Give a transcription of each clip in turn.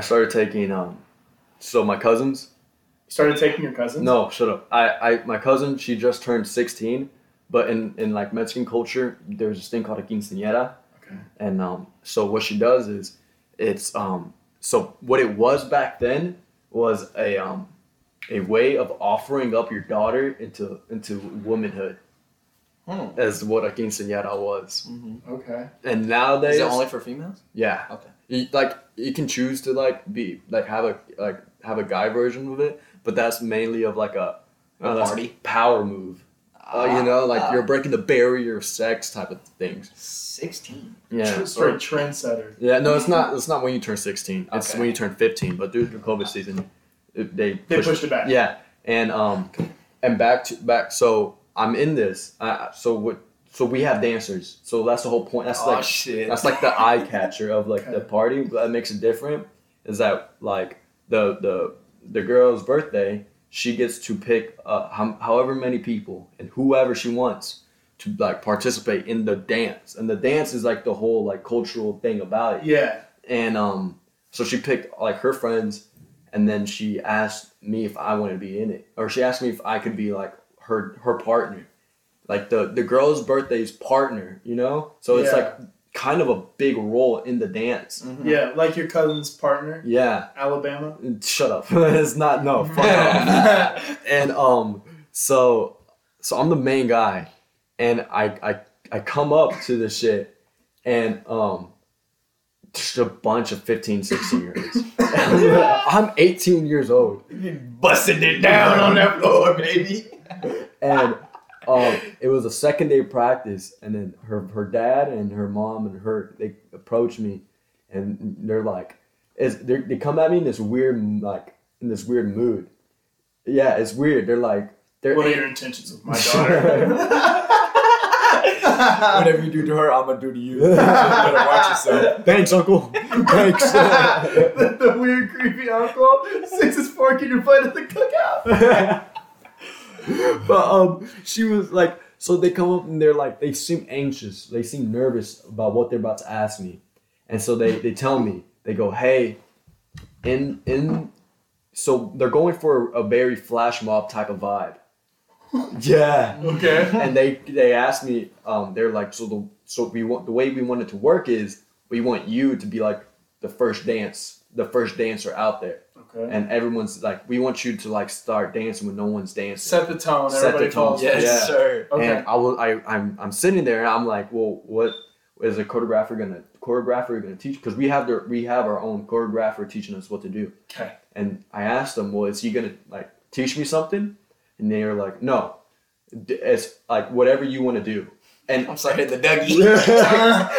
I started taking um, so my cousins. Started taking your cousins. No, shut up. I, I my cousin she just turned sixteen, but in in like Mexican culture, there's this thing called a quinceañera, Okay. and um, so what she does is, it's um, so what it was back then was a um, a way of offering up your daughter into into womanhood, Hmm. as what a quinceañera was. Mm-hmm. Okay. And nowadays, Is it only for females? yeah, Okay. You, like you can choose to like be like have a like have a guy version of it, but that's mainly of like a, A uh, party? power move. Uh, you know, like Ah. you're breaking the barrier of sex type of things. Sixteen. Yeah. Tr- Straight trendsetter. Yeah, no, it's not. It's not when you turn 16. It's Okay. when you turn 15. But due to the COVID season, it, they They pushed- pushed it back. Yeah, and um, and back to back. So I'm in this. Uh, so what? So we have dancers. So that's the whole point. That's oh like shit. that's like the eye catcher of like the party. That makes it different. Is that like the the the girl's birthday? She gets to pick uh, how, however many people and whoever she wants to like participate in the dance. And the dance is like the whole like cultural thing about it. Yeah. And um, so she picked like her friends, and then she asked me if I wanted to be in it, or she asked me if I could be like her her partner, like the the girl's birthday's partner, you know. So it's Yeah. like kind of a big role in the dance. Mhm. Yeah. Like your cousin's partner, Yeah, Alabama. shut up. it's not no fuck off. And um, so so I'm the main guy, and I I I come up to the shit, and um, just a bunch of 15, 16 year olds. I'm 18 years old, Busting it down on that floor, baby. and um, it was a second day practice, and then her her dad and her mom and her they approached me, and they're like, is they they come at me in this weird like in this weird mood. Yeah, it's weird. They're like they're What are your intentions with my daughter? Whatever you do to her, I'm gonna do to you. you better watch yourself. Thanks, Uncle. Thanks. the, the weird, creepy uncle sticks his fork in your butt at the cookout. but um, she was like, so they come up and they're like, they seem anxious, they seem nervous about what they're about to ask me, and so they they tell me, they go, hey, in in, so they're going for a very flash mob type of vibe. Yeah. Okay. and they they asked me um they're like so the so we want the way we want it to work is we want you to be like the first dance the first dancer out there Okay. and everyone's like we want you to like start dancing when no one's dancing Set the tone. Set the tone. follows. Yes, Yeah. sir. Okay. and I will I I'm I'm sitting there and I'm like well what is a choreographer gonna choreographer gonna teach because we have the we have our own choreographer teaching us what to do Okay. and I asked them well is he gonna like teach me something and they are like no it's like whatever you want to do and I'm sorry, hit the Dougie.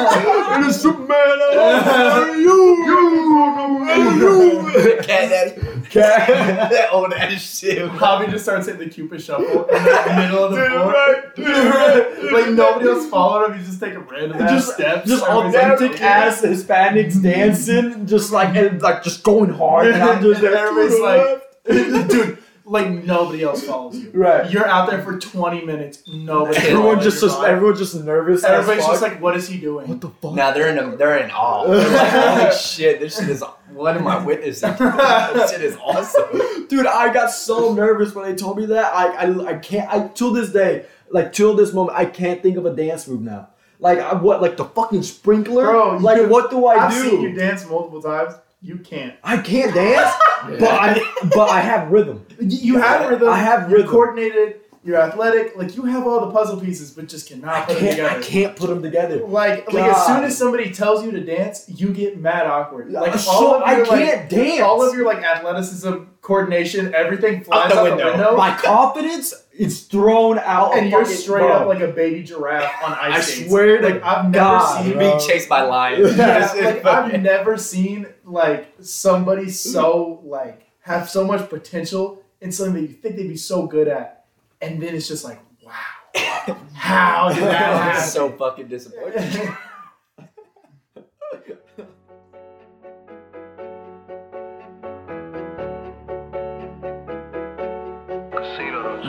it is Superman. I love you. Cat daddy. Cat. that old ass shit. Javi just starts hitting the Cupid shuffle in the middle of the Do floor. right, do it right. like nobody else followed him. He's just taking random ass Just, steps. just Everybody's like, authentic okay. ass Hispanics dancing, just like and like just going hard, and I'm just there. Everybody's like, dude, like nobody else follows you. Right. You're out there for 20 minutes. Nobody. everyone just, your just vibe. everyone's just nervous. as Everybody's just like, what is he doing? what the fuck? Now they're in a, they're in awe. They're like, holy shit, this shit is. What am I witnessing? this shit is awesome. Dude, I got so nervous when they told me that. I, I, I can't. I till this day, like till this moment, I can't think of a dance move now. Like I, what? Like the fucking sprinkler? Bro, like you- what do I do? I've seen you dance multiple times. You can't. I can't dance, but I but I have rhythm. You have rhythm. I have You're coordinated. You're athletic. Like you have all the puzzle pieces, but just cannot I put them together. I can't put them together. Like, like as soon as somebody tells you to dance, you get mad awkward. Uh, like So all of I your, like, can't dance. all of your like athleticism, coordination, everything flies the out window. the window, My confidence is thrown out. and you're straight bro. up like a baby giraffe on ice I skates. swear to like I've never God, seen. bro. Being chased by lions. Yeah, like I've never seen like somebody so like have so much potential in something that you think they'd be so good at, and then it's just like, wow, how did that happen? so fucking disappointed.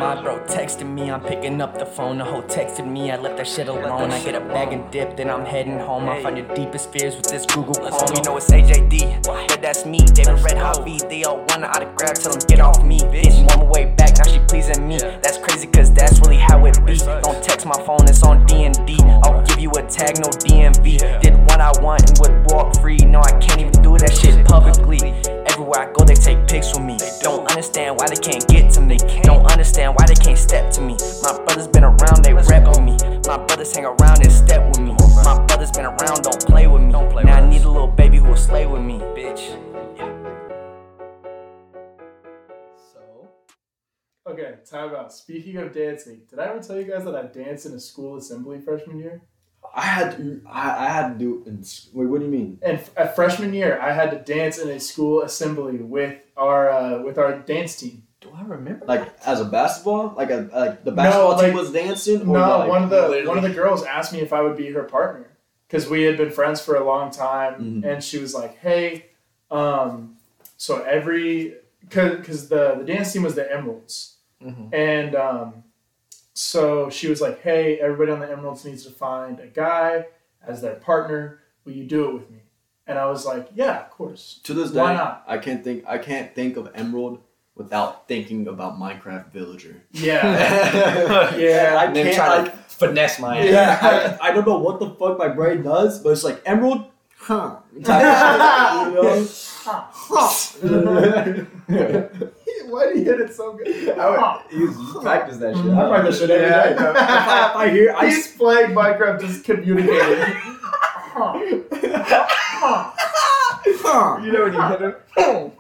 My bro texting me, I'm picking up the phone. The hoe texted me, I left that shit alone. I get a bag and dip, then I'm heading home. I find your deepest fears with this Google Chrome. You know it's AJD, yeah, that's me. David Red Hot V, they all wanna autograph, tell them get off me. Bitch, on my way back, now she pleasing me. That's crazy, cause that's really how it be. Don't text my phone, it's on D&D. I'll give you a tag, no DMV. Did what I want and would walk free. No, I can't even do that shit publicly. Everywhere I go, they take pics with me. They don't understand why they can't get to me. Don't understand why they can't step to me. My brothers been around, they rep with me. My brothers hang around and step with me. My brothers been around, don't play with me. Now I need a little baby who will slay with me, bitch. So Okay, time out. Speaking of dancing, did I ever tell you guys that I danced in a school assembly freshman year? I had. I, I had to do. In, wait, what do you mean? And f- at freshman year, I had to dance in a school assembly with our uh, with our dance team. Do I remember? Like as a basketball, like a like the basketball like- team was dancing. Or No, like, one of the literally- one of the girls asked me if I would be her partner because we had been friends for a long time, Mhm. and she was like, "Hey, um, so every because the the dance team was the Emeralds, Mhm. and um, so she was like, "Hey, everybody on the Emeralds needs to find a guy as their partner. Will you do it with me?" And I was like, "Yeah, of course." to this day, Why not? I can't think. I can't think of Emerald without thinking about Minecraft Villager. Yeah, yeah. I and can't. try like, to finesse my yeah, I, I don't know what the fuck my brain does, but it's like Emerald, huh? Type of shit, you know? Why do you hit it so good? I would, you, you practice that shit. I practice shit every Yeah, day. I if, I, if I hear, I He's playing Minecraft, just communicating. You know when you hit him?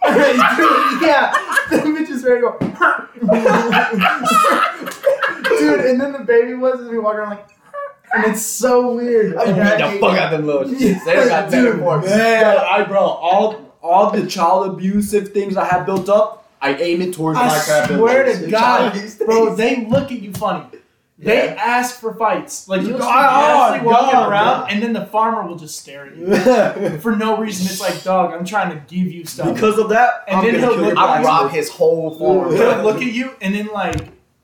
yeah, the bitch is ready to go. Dude, and then the baby was as we walk around like, and it's so weird. I beat the fuck out of them little shits. They got better Dude. Man, I bro, all all the child abusive things I have built up, I aim it towards I Minecraft. swear Villager. to God, bro, they look at you funny. They Yeah. ask for fights. Like you'll Oh, see Ashley walking God, around, God. and then the farmer will just stare at you for no reason. It's like, dog, I'm trying to give you stuff. because of that, And I'm then he'll look- I blacksmith. rob his whole farm. He'll look at you and then like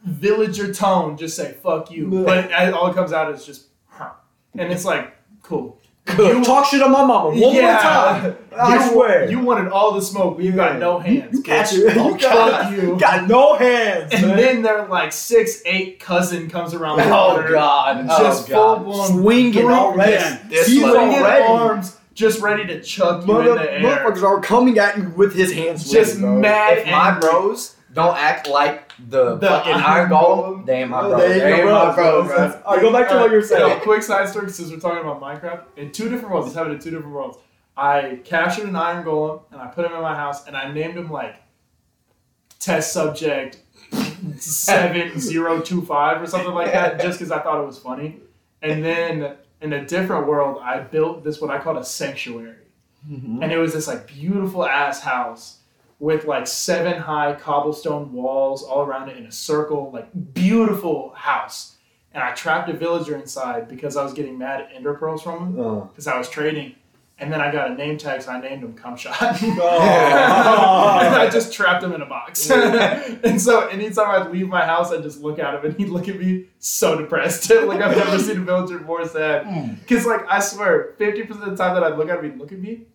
villager tone, just say "fuck you," but all it comes out is just, huh. and it's like, cool. You talk shit on my mama one Yeah. more time. I you, swear. you wanted all the smoke, but you got no hands. You catch it. You Fuck you. got no hands. And man. then their like six eight cousin comes around the Oh god. just oh, God. full blown Swinging already. He's swinging already. arms, just ready to chuck you Mother, in the air. motherfuckers are coming at you with his hands. Just bro. mad. If my bros don't act like the, The fucking Iron Golem. They ain't my Oh, bros. they ain't my bro. bro. Alright, go back to what you were saying. No, quick side story since we're talking about Minecraft. In two different worlds, it's happened in two different worlds. I captured an iron golem and I put him in my house and I named him like test subject seven zero two five or something like that, just because I thought it was funny. And then in a different world, I built this what I called a sanctuary, Mm-hmm. and it was this like beautiful ass house with like seven high cobblestone walls all around it in a circle, like beautiful house. And I trapped a villager inside because I was getting mad at ender pearls from him Uh. because I was trading. And then I got a name tag, so I named him Cumshot. Oh. and I just trapped him in a box. and so anytime I'd leave my house, I'd just look at him and he'd look at me so depressed. like I've never seen a villager more sad. Because like I swear, 50% of the time that I'd look at him, he'd look at me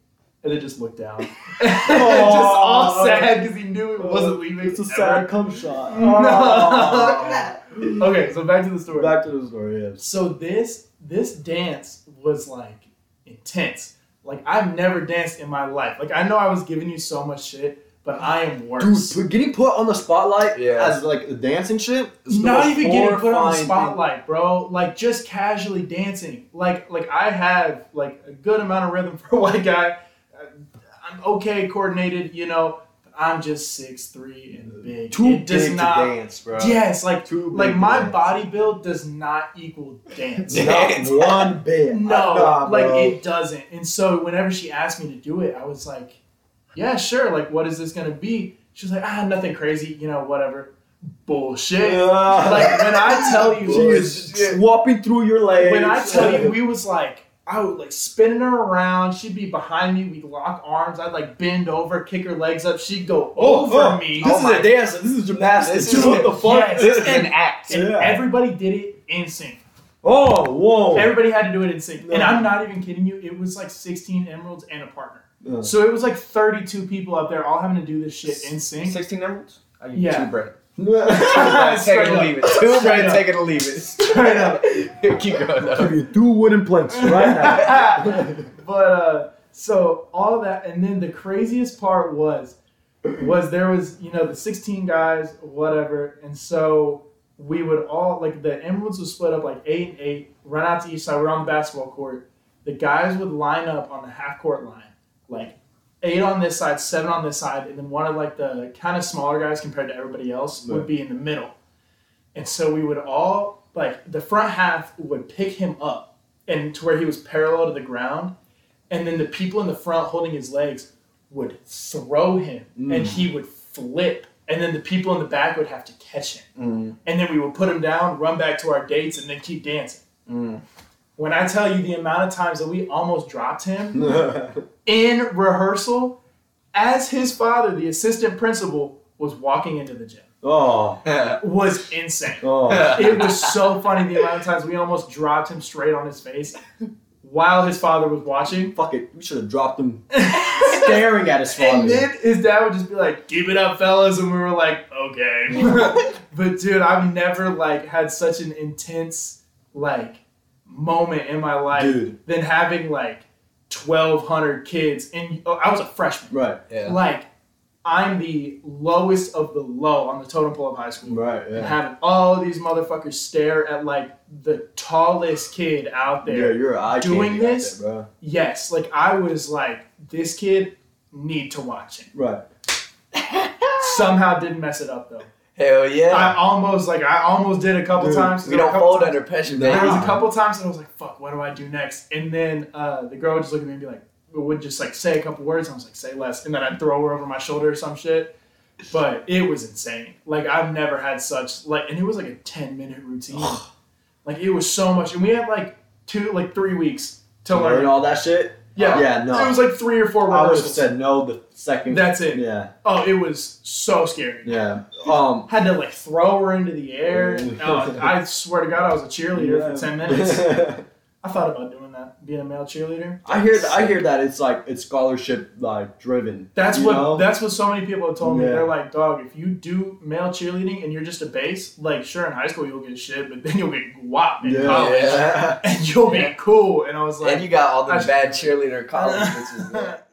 and then just looked down. just all sad because he knew it wasn't leaving. It's a ever. sad cum shot. No. okay, so back to the story. Back to the story. Yes. So this this dance was like intense. Like I've never danced in my life. Like I know I was giving you so much shit, but I am Dude, worse. put, getting put on the spotlight Yeah. as like the dancing shit. is Not even getting put on the horrifying spotlight, bro. Like just casually dancing. Like like I have like a good amount of rhythm for a white guy. Okay coordinated, you know. I'm just six three and big. Too it does big not. to dance, bro. Yes, like Too big like my dance. body build does not equal dance. Dance. Not one bit. No, Nah, like bro. it doesn't. And so whenever she asked me to do it, I was like, "Yeah, sure. Like, what is this gonna be?" She was like, "Ah, nothing crazy. You know, whatever." Bullshit. Yeah. Like when I tell you, she is swapping through your legs. when I tell you, we was like I would like spinning her around. She'd be behind me. We'd lock arms. I'd like bend over, kick her legs up. She'd go oh, over oh. me. This Oh is my- a dance. This is gymnastics. This is what the fuck? Yes. This is an act. And Yeah. everybody did it in sync. Oh, whoa. Everybody had to do it in sync. And I'm not even kidding you. It was like 16 emeralds and a partner. Yeah. So it was like 32 people up there all having to do this shit in sync. 16 emeralds? I give Yeah. you two bread. Yeah. Take it or up. leave it. Two Straight bread, up. take it or leave it. Straight up. Keep going Give you two wooden planks right now. but uh, so all that, and then the craziest part was, was there was you know the 16 guys, whatever, and so we would all like the emeralds would split up like eight and eight, run out to each side. We're on the basketball court. The guys would line up on the half court line, like eight on this side, seven on this side, and then one of like the kind of smaller guys compared to everybody else would be in the middle. And so we would all like the front half would pick him up and to where he was parallel to the ground, and then the people in the front holding his legs would throw him, and he would flip, and then the people in the back would have to catch him, Mm, and then we would put him down, run back to our dates, and then keep dancing. mm. When I tell you the amount of times that we almost dropped him in rehearsal, as his father, the assistant principal, was walking into the gym, oh, was insane. oh. It was so funny the amount of times we almost dropped him straight on his face while his father was watching. Fuck it. We should have dropped him staring at his father. And then his dad would just be like, "Keep it up, fellas," and we were like, "Okay." but dude, I've never like had such an intense like moment in my life Dude. than having like twelve hundred kids. And oh, I was a freshman. Right. Yeah. Like, I'm the lowest of the low on the totem pole of high school. Right. And having all these motherfuckers stare at like the tallest kid out there. Yeah, you're Doing this? there, bro. Yes, like I was like, this kid need to watch it. Right. Somehow didn't mess it up though. Hell yeah. I almost like I almost did a couple Dude, times. we don't fold times- under pressure, Nah. baby. There was a couple times that I was like, "Fuck, what do I do next?" And then uh, the girl would just look at me and be like, would just like say a couple words. And I was like, "Say less," and then I'd throw her over my shoulder or some shit. But it was insane. Like I've never had such like, and it was like a ten minute routine. like it was so much, and we had like two, like three weeks to To learn learn. all that shit. Yeah, Yeah. No. It was like three or four I would have rehearsals. said no the second. That's it. Yeah. Oh, it was so scary. Yeah. Um. Had to like throw her into the air. Oh, I swear to God, I was a cheerleader yeah. for ten minutes. I thought about doing that, being a male cheerleader. I hear that. I hear that it's like it's scholarship like driven. That's what know? that's what so many people have told me. Yeah. They're like, dog, if you do male cheerleading and you're just a base, like sure in high school you'll get shit, but then you'll get guap in Yeah. college Yeah. and you'll be cool. And I was like, and you got all the bad cheerleader college bitches. there.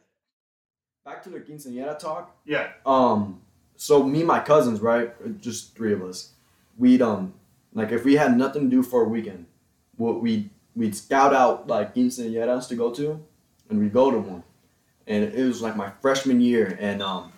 Back to the quinceañera talk. yeah, Um. So me and my cousins, right? Just three of us. We'd um like if we had nothing to do for a weekend, what we we'd scout out like quinceañeras to go to, and we'd go to one. And it was like my freshman year, and um,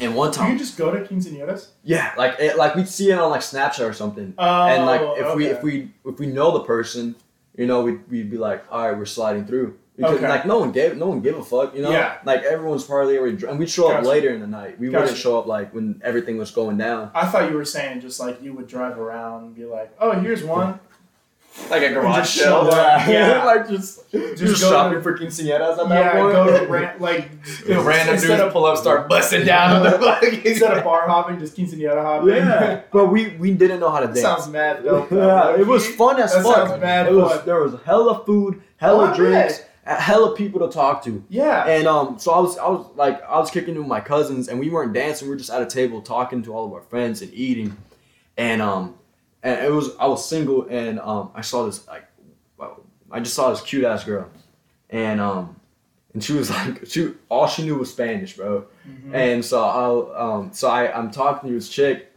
and one time, do you just go to quinceañeras? yeah, like it, like we'd see it on like Snapchat or something. Oh, and like if we if we if we know the person, you know, we'd, we'd be like, all right, we're sliding through because Okay. like no one gave no one give a fuck, you know. Yeah. Like everyone's probably already dr- and we'd show up later in the night. We Gotcha. wouldn't show up like when everything was going down. I thought you were saying just like you would drive around and be like, oh, here's one. Like a garage Just sale. show up. Yeah. like just Just just shopping to- for quinceañeras at that Yeah, go to ran- like Random instead dudes of pull up, start busting down on the fucking. instead of bar hopping, just quinceañera hopping. yeah, but we we didn't know how to That dance. sounds mad dope. yeah, it was fun as That fuck. sounds mad it was. There was hella food, hella Oh, drinks, bet. hella people to talk to. Yeah. And um, so I was, I was like, I was kicking with my cousins, and we weren't dancing. We were just at a table talking to all of our friends and eating, and um, and it was I was single, and um, I saw this like, I just saw this cute ass girl, and um, and she was like, she all she knew was Spanish, bro, Mhm. and so I um, so I I'm talking to this chick.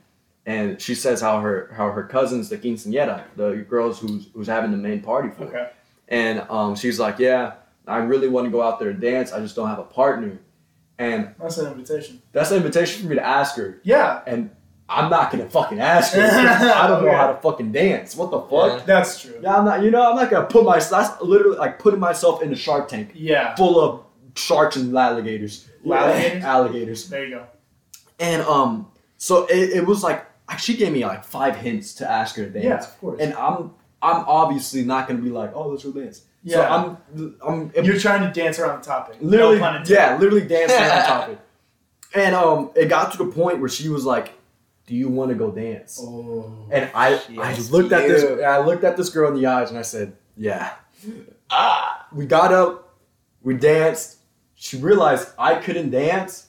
And she says how her how her cousins the quinceañera the girls who's who's having the main party for Okay. and um, she's like, "Yeah, I really want to go out there and dance. I just don't have a partner." And That's an invitation. that's an invitation for me to ask her, Yeah. and I'm not gonna fucking ask her. 'cause I don't know Okay. how to fucking dance. What the fuck? That's true. Yeah, I'm not. You know, I'm not gonna put my. That's literally like putting myself in a Shark Tank Yeah. full of sharks and alligators. Alligators? alligators. There you go. And um, so it, it was like she gave me like five hints to ask her to dance. Yeah, of course. And I'm I'm obviously not gonna be like, oh, let's go dance. Yeah. So Yeah. I'm I'm You're trying to dance around the topic. literally no pun yeah, literally dancing on topic. And um, it got to the point where she was like, "Do you want to go dance?" Oh. And I Yes, I looked at this. I looked at this girl in the eyes and I said, "Yeah." Ah. We got up, we danced. She realized I couldn't dance,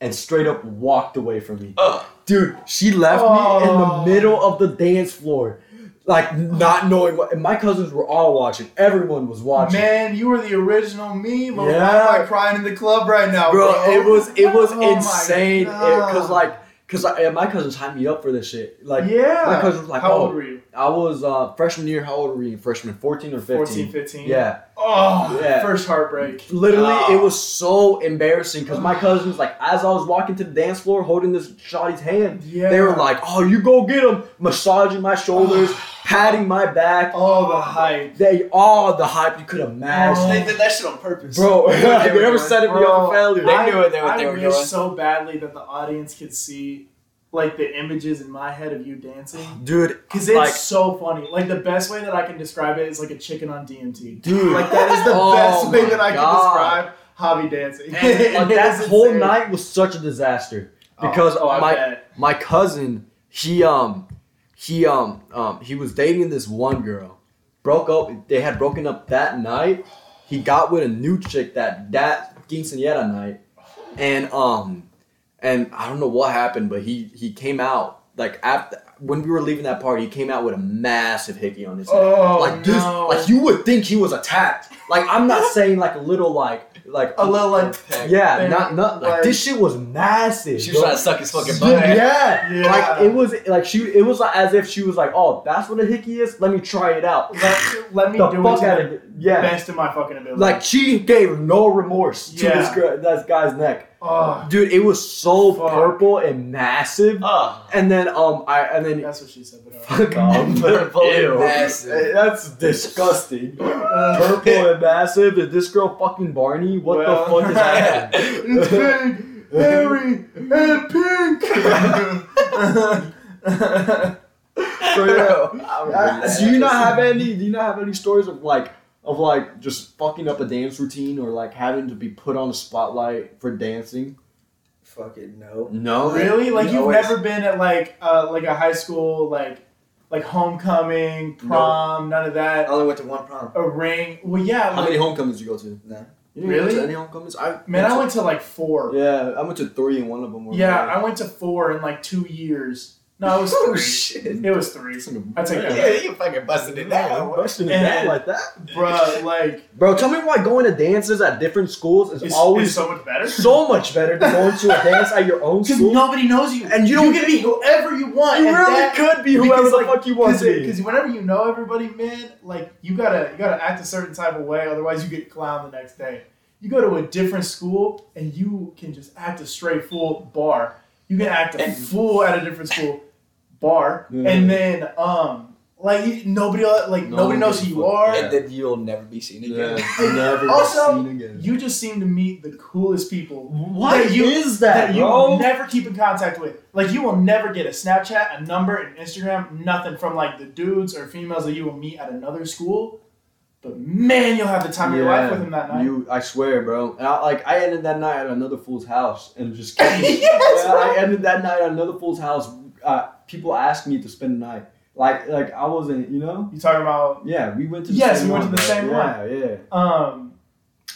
and straight up walked away from me. Ugh. Dude, she left me in Oh. the middle of the dance floor, like not knowing what. And my cousins were all watching. Everyone was watching. Man, you were the original me, but Yeah. why am I crying in the club right now, bro, bro? it was it was Oh insane. Because like, cause I, my cousins hyped me up for this shit. Like, yeah. my cousin was like, How oh, old were you? I was uh, freshman year. How old were you? Freshman, fourteen or 15? 14, 15? Yeah, Oh, Yeah. first heartbreak. literally, Ah. it was so embarrassing because my cousins, like, as I was walking to the dance floor holding this shawty's hand, Yeah. they were like, "Oh, you go get him," massaging my shoulders, patting my back. oh, the hype. They all the hype you could imagine, Oh. They did that shit on purpose. bro. They knew what they you ever doing. set it me Bro, up for failure? They I, knew what they- what I they were wish doing. so badly that the audience could see like the images in my head of you dancing. Dude, Cause it's like, so funny. Like the best way that I can describe it is like a chicken on DMT. dude, Like that is the Oh best way that I can describe Javi dancing. like It that is whole insane. night was such a disaster because oh, I my bet. my cousin he um he um um he was dating this one girl broke up they had broken up that night he got with a new chick that that quinceañera night and um and I don't know what happened but he he came out like after when we were leaving that party he came out with a massive hickey on his head Oh like this no. like you would think he was attacked like I'm not saying like a little like like a little like yeah, thing, not not like, like- this shit was massive. She was bro. trying to suck his fucking Yeah, butt. yeah. Yeah. like it was like she. It was like as if she was like, "Oh, that's what a hickey is. Let me try it out." let, let me the do it fuck to out the of it. Yeah, best of my fucking ability. like she gave no remorse to this girl, this guy's neck, oh, dude. It was so Fuck. purple and massive. And then um, I and then that's what she said. But uh, fuck off. Purple and Ew. massive. That's disgusting. Purple and massive. Is this girl fucking Barney? What Well, the fuck is happening? it's big, hairy, and pink. For real. Do you not have any? Do you not have any stories of like of like just fucking up a dance routine or like having to be put on a spotlight for dancing? Fucking no. No, really? Like You you've always- never been at like uh like a high school like like homecoming, prom, none of that. I only went to one prom. A ring. Well, yeah. How Like, many homecomings did you go to? No. You Really? any homecomings? I man, I went to like four. Yeah, I went to three, and one of them was Yeah, I went to four in like two years. No, it was Oh three. shit. It was three. I take Yeah, that. you fucking busted it down. busting it down like that, bro. like, bro. Tell me why going to dances at different schools is it's always it's so much better. so much better than going to a dance at your own school. Because nobody knows you. And you you don't can get- be whoever you want. you and really that- could be whoever because, the like, fuck you want to be. Because whenever you know everybody, man, like you gotta you gotta act a certain type of way, otherwise you get clowned the next day. You go to a different school and you can just act a straight fool bar. You can act a And- fool at a different school bar, Yeah. and then um like nobody like No nobody knows who you fuck. are. And then you'll never be seen again. Yeah, never Also, seen again. You just seem to meet the coolest people What that you- is that, that you bro? will never keep in contact with. Like you will never get a Snapchat, a number, an Instagram, nothing from like the dudes or females that you will meet at another school. But man, you'll have the time of your life with him that night. You, I swear, bro. And I, like I ended that night at another fool's house and just Yes, yeah. I ended that night at another fool's house. Uh, people asked me to spend the night. Like like I wasn't, you know. you talking about? Yeah, we went to. The Yes, same we went one, to the same yeah, Yeah, Um,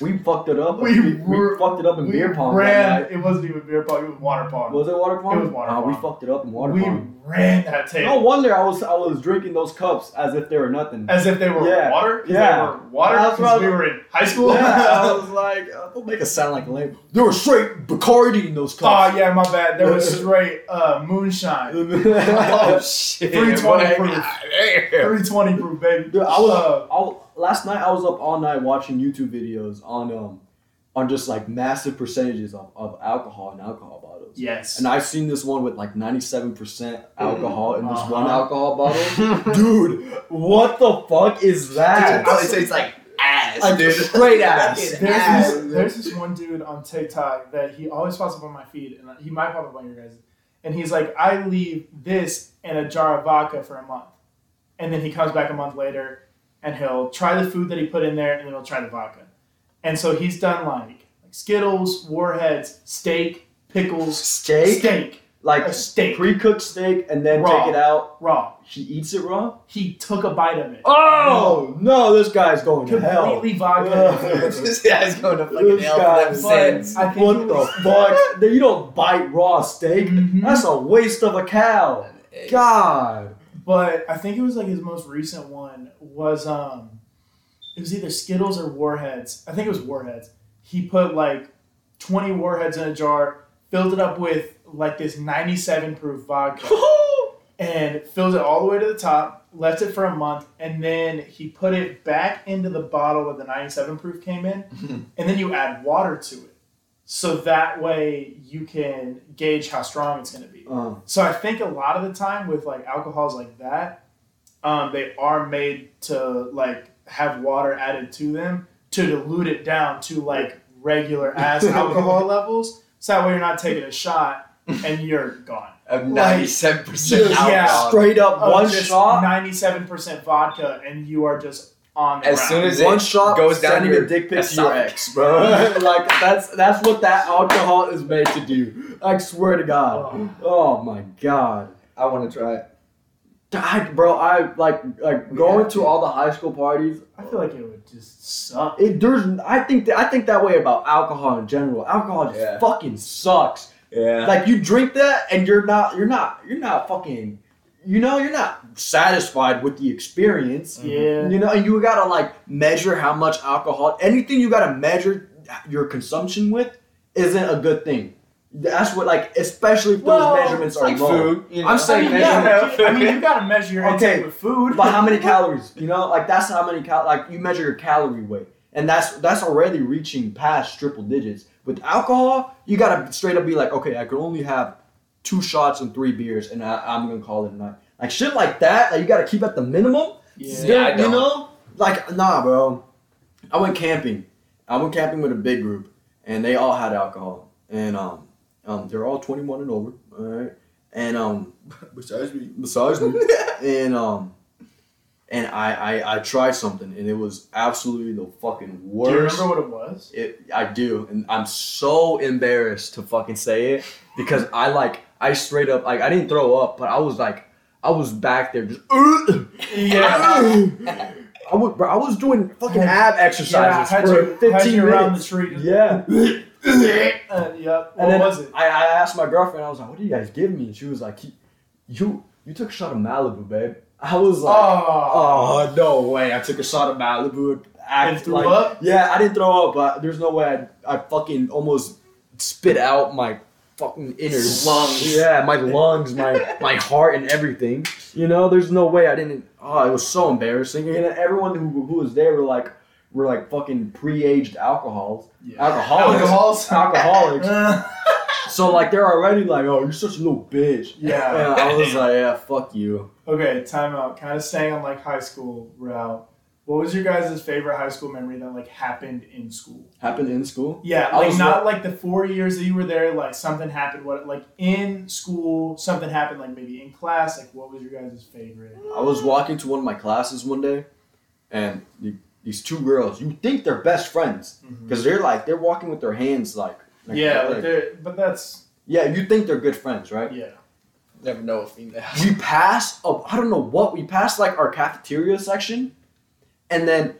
We fucked it up. We We, we, fucked it up in we beer pong. ran. It wasn't even beer pong. It was water pong. Was it water pong? It was water Oh, we fucked it up in water we pong. ran that table No wonder I was I was drinking those cups as if they were nothing. as if they were Yeah, water. yeah. they were water That's because what we were in high school. yeah, I was like, uh, don't make it sound like a lame. There were straight Bacardi in those cups. oh yeah, my bad. There was straight uh, moonshine. Oh shit. 320 proof. 320 proof, baby. Dude, I was Uh, I'll, last night. I was up all night watching YouTube videos on um on just like massive percentages of, of alcohol and alcohol bottles. yes. And I've seen this one with like ninety seven percent alcohol in this Uh-huh. one alcohol bottle. Dude, what the fuck is that? Dude, it tastes like ass, Like dude. straight ass. There's ass. this, there's this one dude on TikTok that he always pops up on my feed, and he might pop up on your guys. And he's like, I leave this in a jar of vodka for a month, and then he comes back a month later, and he'll try the food that he put in there, and then he'll try the vodka. And so he's done like, like Skittles, Warheads, steak, pickles, Steak, steak, like a steak. pre-cooked steak, and then Raw. take it out. raw. He eats it raw. He took a bite of it. Oh no, this guy's going to hell. completely vodka. this guy's going to fucking This hell guy for sins. I think What it the fuck? you don't bite raw steak. Mhm. That's a waste of a cow. God. But I think it was like his most recent one was um it was either Skittles or Warheads. I think it was Warheads. He put like 20 Warheads in a jar, filled it up with like this 97 proof vodka and filled it all the way to the top, left it for a month, and then he put it back into the bottle that the 97 proof came in, and then you add water to it. So that way you can gauge how strong it's going to be. Uh, So I think a lot of the time with like alcohols like that, um, they are made to like have water added to them to dilute it down to like regular ass alcohol levels. So that way you're not taking a shot and you're gone. Of 97% just yeah, alcohol. straight up one shot. 97% vodka and you are just on the As ground. soon as one it shot goes down sending your a dick pic to your esophagus. ex, bro. like that's that's what that alcohol is made to do. I swear to God. Oh, oh my God. I want to try it. I, bro, I like like We going to to. all the high school parties. I feel like it would just suck. It there's I think that I think that way about alcohol in general. Alcohol just Yeah. fucking sucks. Yeah. Like you drink that and you're not you're not you're not fucking you know you're not satisfied with the experience. Mm-hmm. Yeah. You know, and you gotta like measure how much alcohol anything you gotta measure your consumption with isn't a good thing. That's what like especially if Well, those measurements are like low. food. You know? I'm saying I mean, yeah, I mean, you gotta measure your Okay. intake with food. But how many calories? You know, like that's how many cal like you measure your calorie weight. And that's that's already reaching past triple digits. With alcohol, you gotta straight up be like, okay, I can only have two shots and three beers, and I, I'm gonna call it a night. Like shit like that, like you gotta keep at the minimum. Yeah. Yeah, I you don't. know, like nah, bro. I went camping. I went camping with a big group, and they all had alcohol, and um, um, they're all 21 and over, all right, and um, Besides me. besides me, and um, and I, I I tried something, and it was absolutely the fucking worst. Do you remember what it was? It, I do, and I'm so embarrassed to fucking say it because I like I straight up like I didn't throw up, but I was like I was back there just. Yeah. I was, bro, I was doing fucking ab Yeah, exercises had for you, had 15 you around the street. Yeah. Uh, yep. What And then was it? I, I asked my girlfriend, I was like, what do you guys give me? And she was like, you, you, took a shot of Malibu, babe. I was like, oh. oh, no way. I took a shot of Malibu. And threw like, up? Yeah, I didn't throw up, but there's no way I, I fucking almost spit out my fucking inner Lungs. Yeah, my lungs, my, my heart, and everything. You know, there's no way I didn't. Oh, it was so embarrassing. And everyone who, who was there were like, were like fucking pre-aged alcohols, Yeah. alcoholics, Alcohols? alcoholics. Uh, So like they're already like, oh, you're such a little bitch. yeah. And I was like, yeah, fuck you. Okay, time out. Kind of staying on like high school route. What was your guys' favorite high school memory that like happened in school? Happened in school. Yeah, I like was not like the four years that you were there. Like something happened. What like in school? Something happened. Like maybe in class. Like what was your guys' favorite? I was walking to one of my classes one day, and the, these two girls, you think they're best friends mm-hmm. because they're like they're walking with their hands like, like yeah, like- like they're, but that's yeah. You think they're good friends, right? yeah. Never know a female. We passed. Oh, I don't know what we passed like our cafeteria section, and then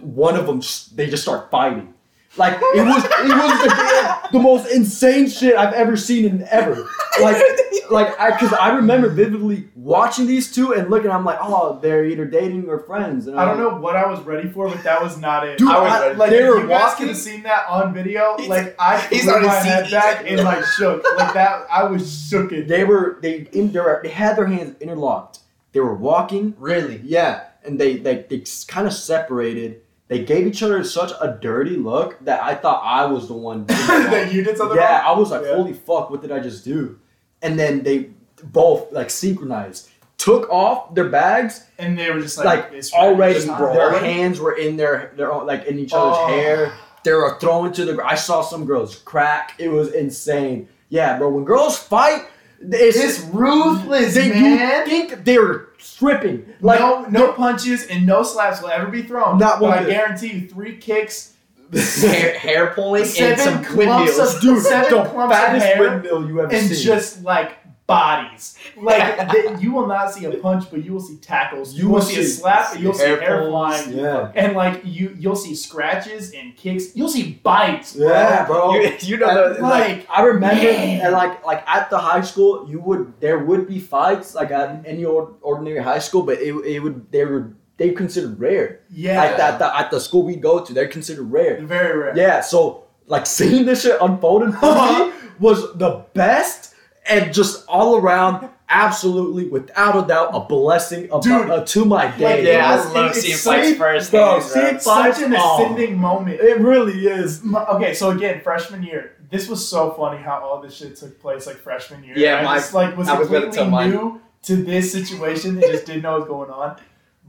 one of them they just start fighting. Like it was it was the, the most insane shit I've ever seen in ever. Like like I because I remember vividly watching these two and looking. I'm like, oh, they're either dating or friends. And I don't I'm know what I was ready for, but that was not it. Dude, I was I- ready. like they if were you guys walking- could have seen that on video. He's- like I he's threw already my head back and like shook like that. I was shook it. They were they in their, they had their hands interlocked. They were walking. Really? Yeah, and they they, they kind of separated. They gave each other such a dirty look that I thought I was the one. doing it wrong. that you did something yeah, wrong. I was like, Yeah. holy fuck, what did I just do? And then they both like synchronized, took off their bags, and they were just like, like it's already their hands were in their their own- like in each other's Oh. hair. They were throwing to the. I saw some girls crack. It was insane. Yeah, bro. When girls fight, it's, It's ruthless, they, man. You think they're stripping. Like no, no punches and no slaps will ever be thrown. Not but one I guarantee you, three kicks, hair, hair pulling and some clumps windmills. of dude, seven the clumps of fattest hair, windmill you ever and seen. just like bodies. Like th- you will not see a punch, but you will see tackles. You, You will will see a slap, and you'll see hair hair flying. yeah, And like you, you'll see scratches and kicks. You'll see bites. Bro. yeah, bro. You, you know, And, like, Like, I remember, Man. and like like at the high school, you would there would be fights like at any or- ordinary high school, but it, it would they were they considered rare. yeah, Like that the, at the school we go to, they're considered rare. very rare. Yeah, so like seeing this shit unfold in front of me was the best and just all around, absolutely without a doubt, a blessing of Dude, uh, to my day. like, yeah, was- I love it's seeing fights first. bro, hands, seeing It's such an ascending moment. It really is. Okay, so again, freshman year. This was so funny how all this shit took place like freshman year. Yeah, I my- just, like was I was completely tell mine. new to this situation and just didn't know what was going on.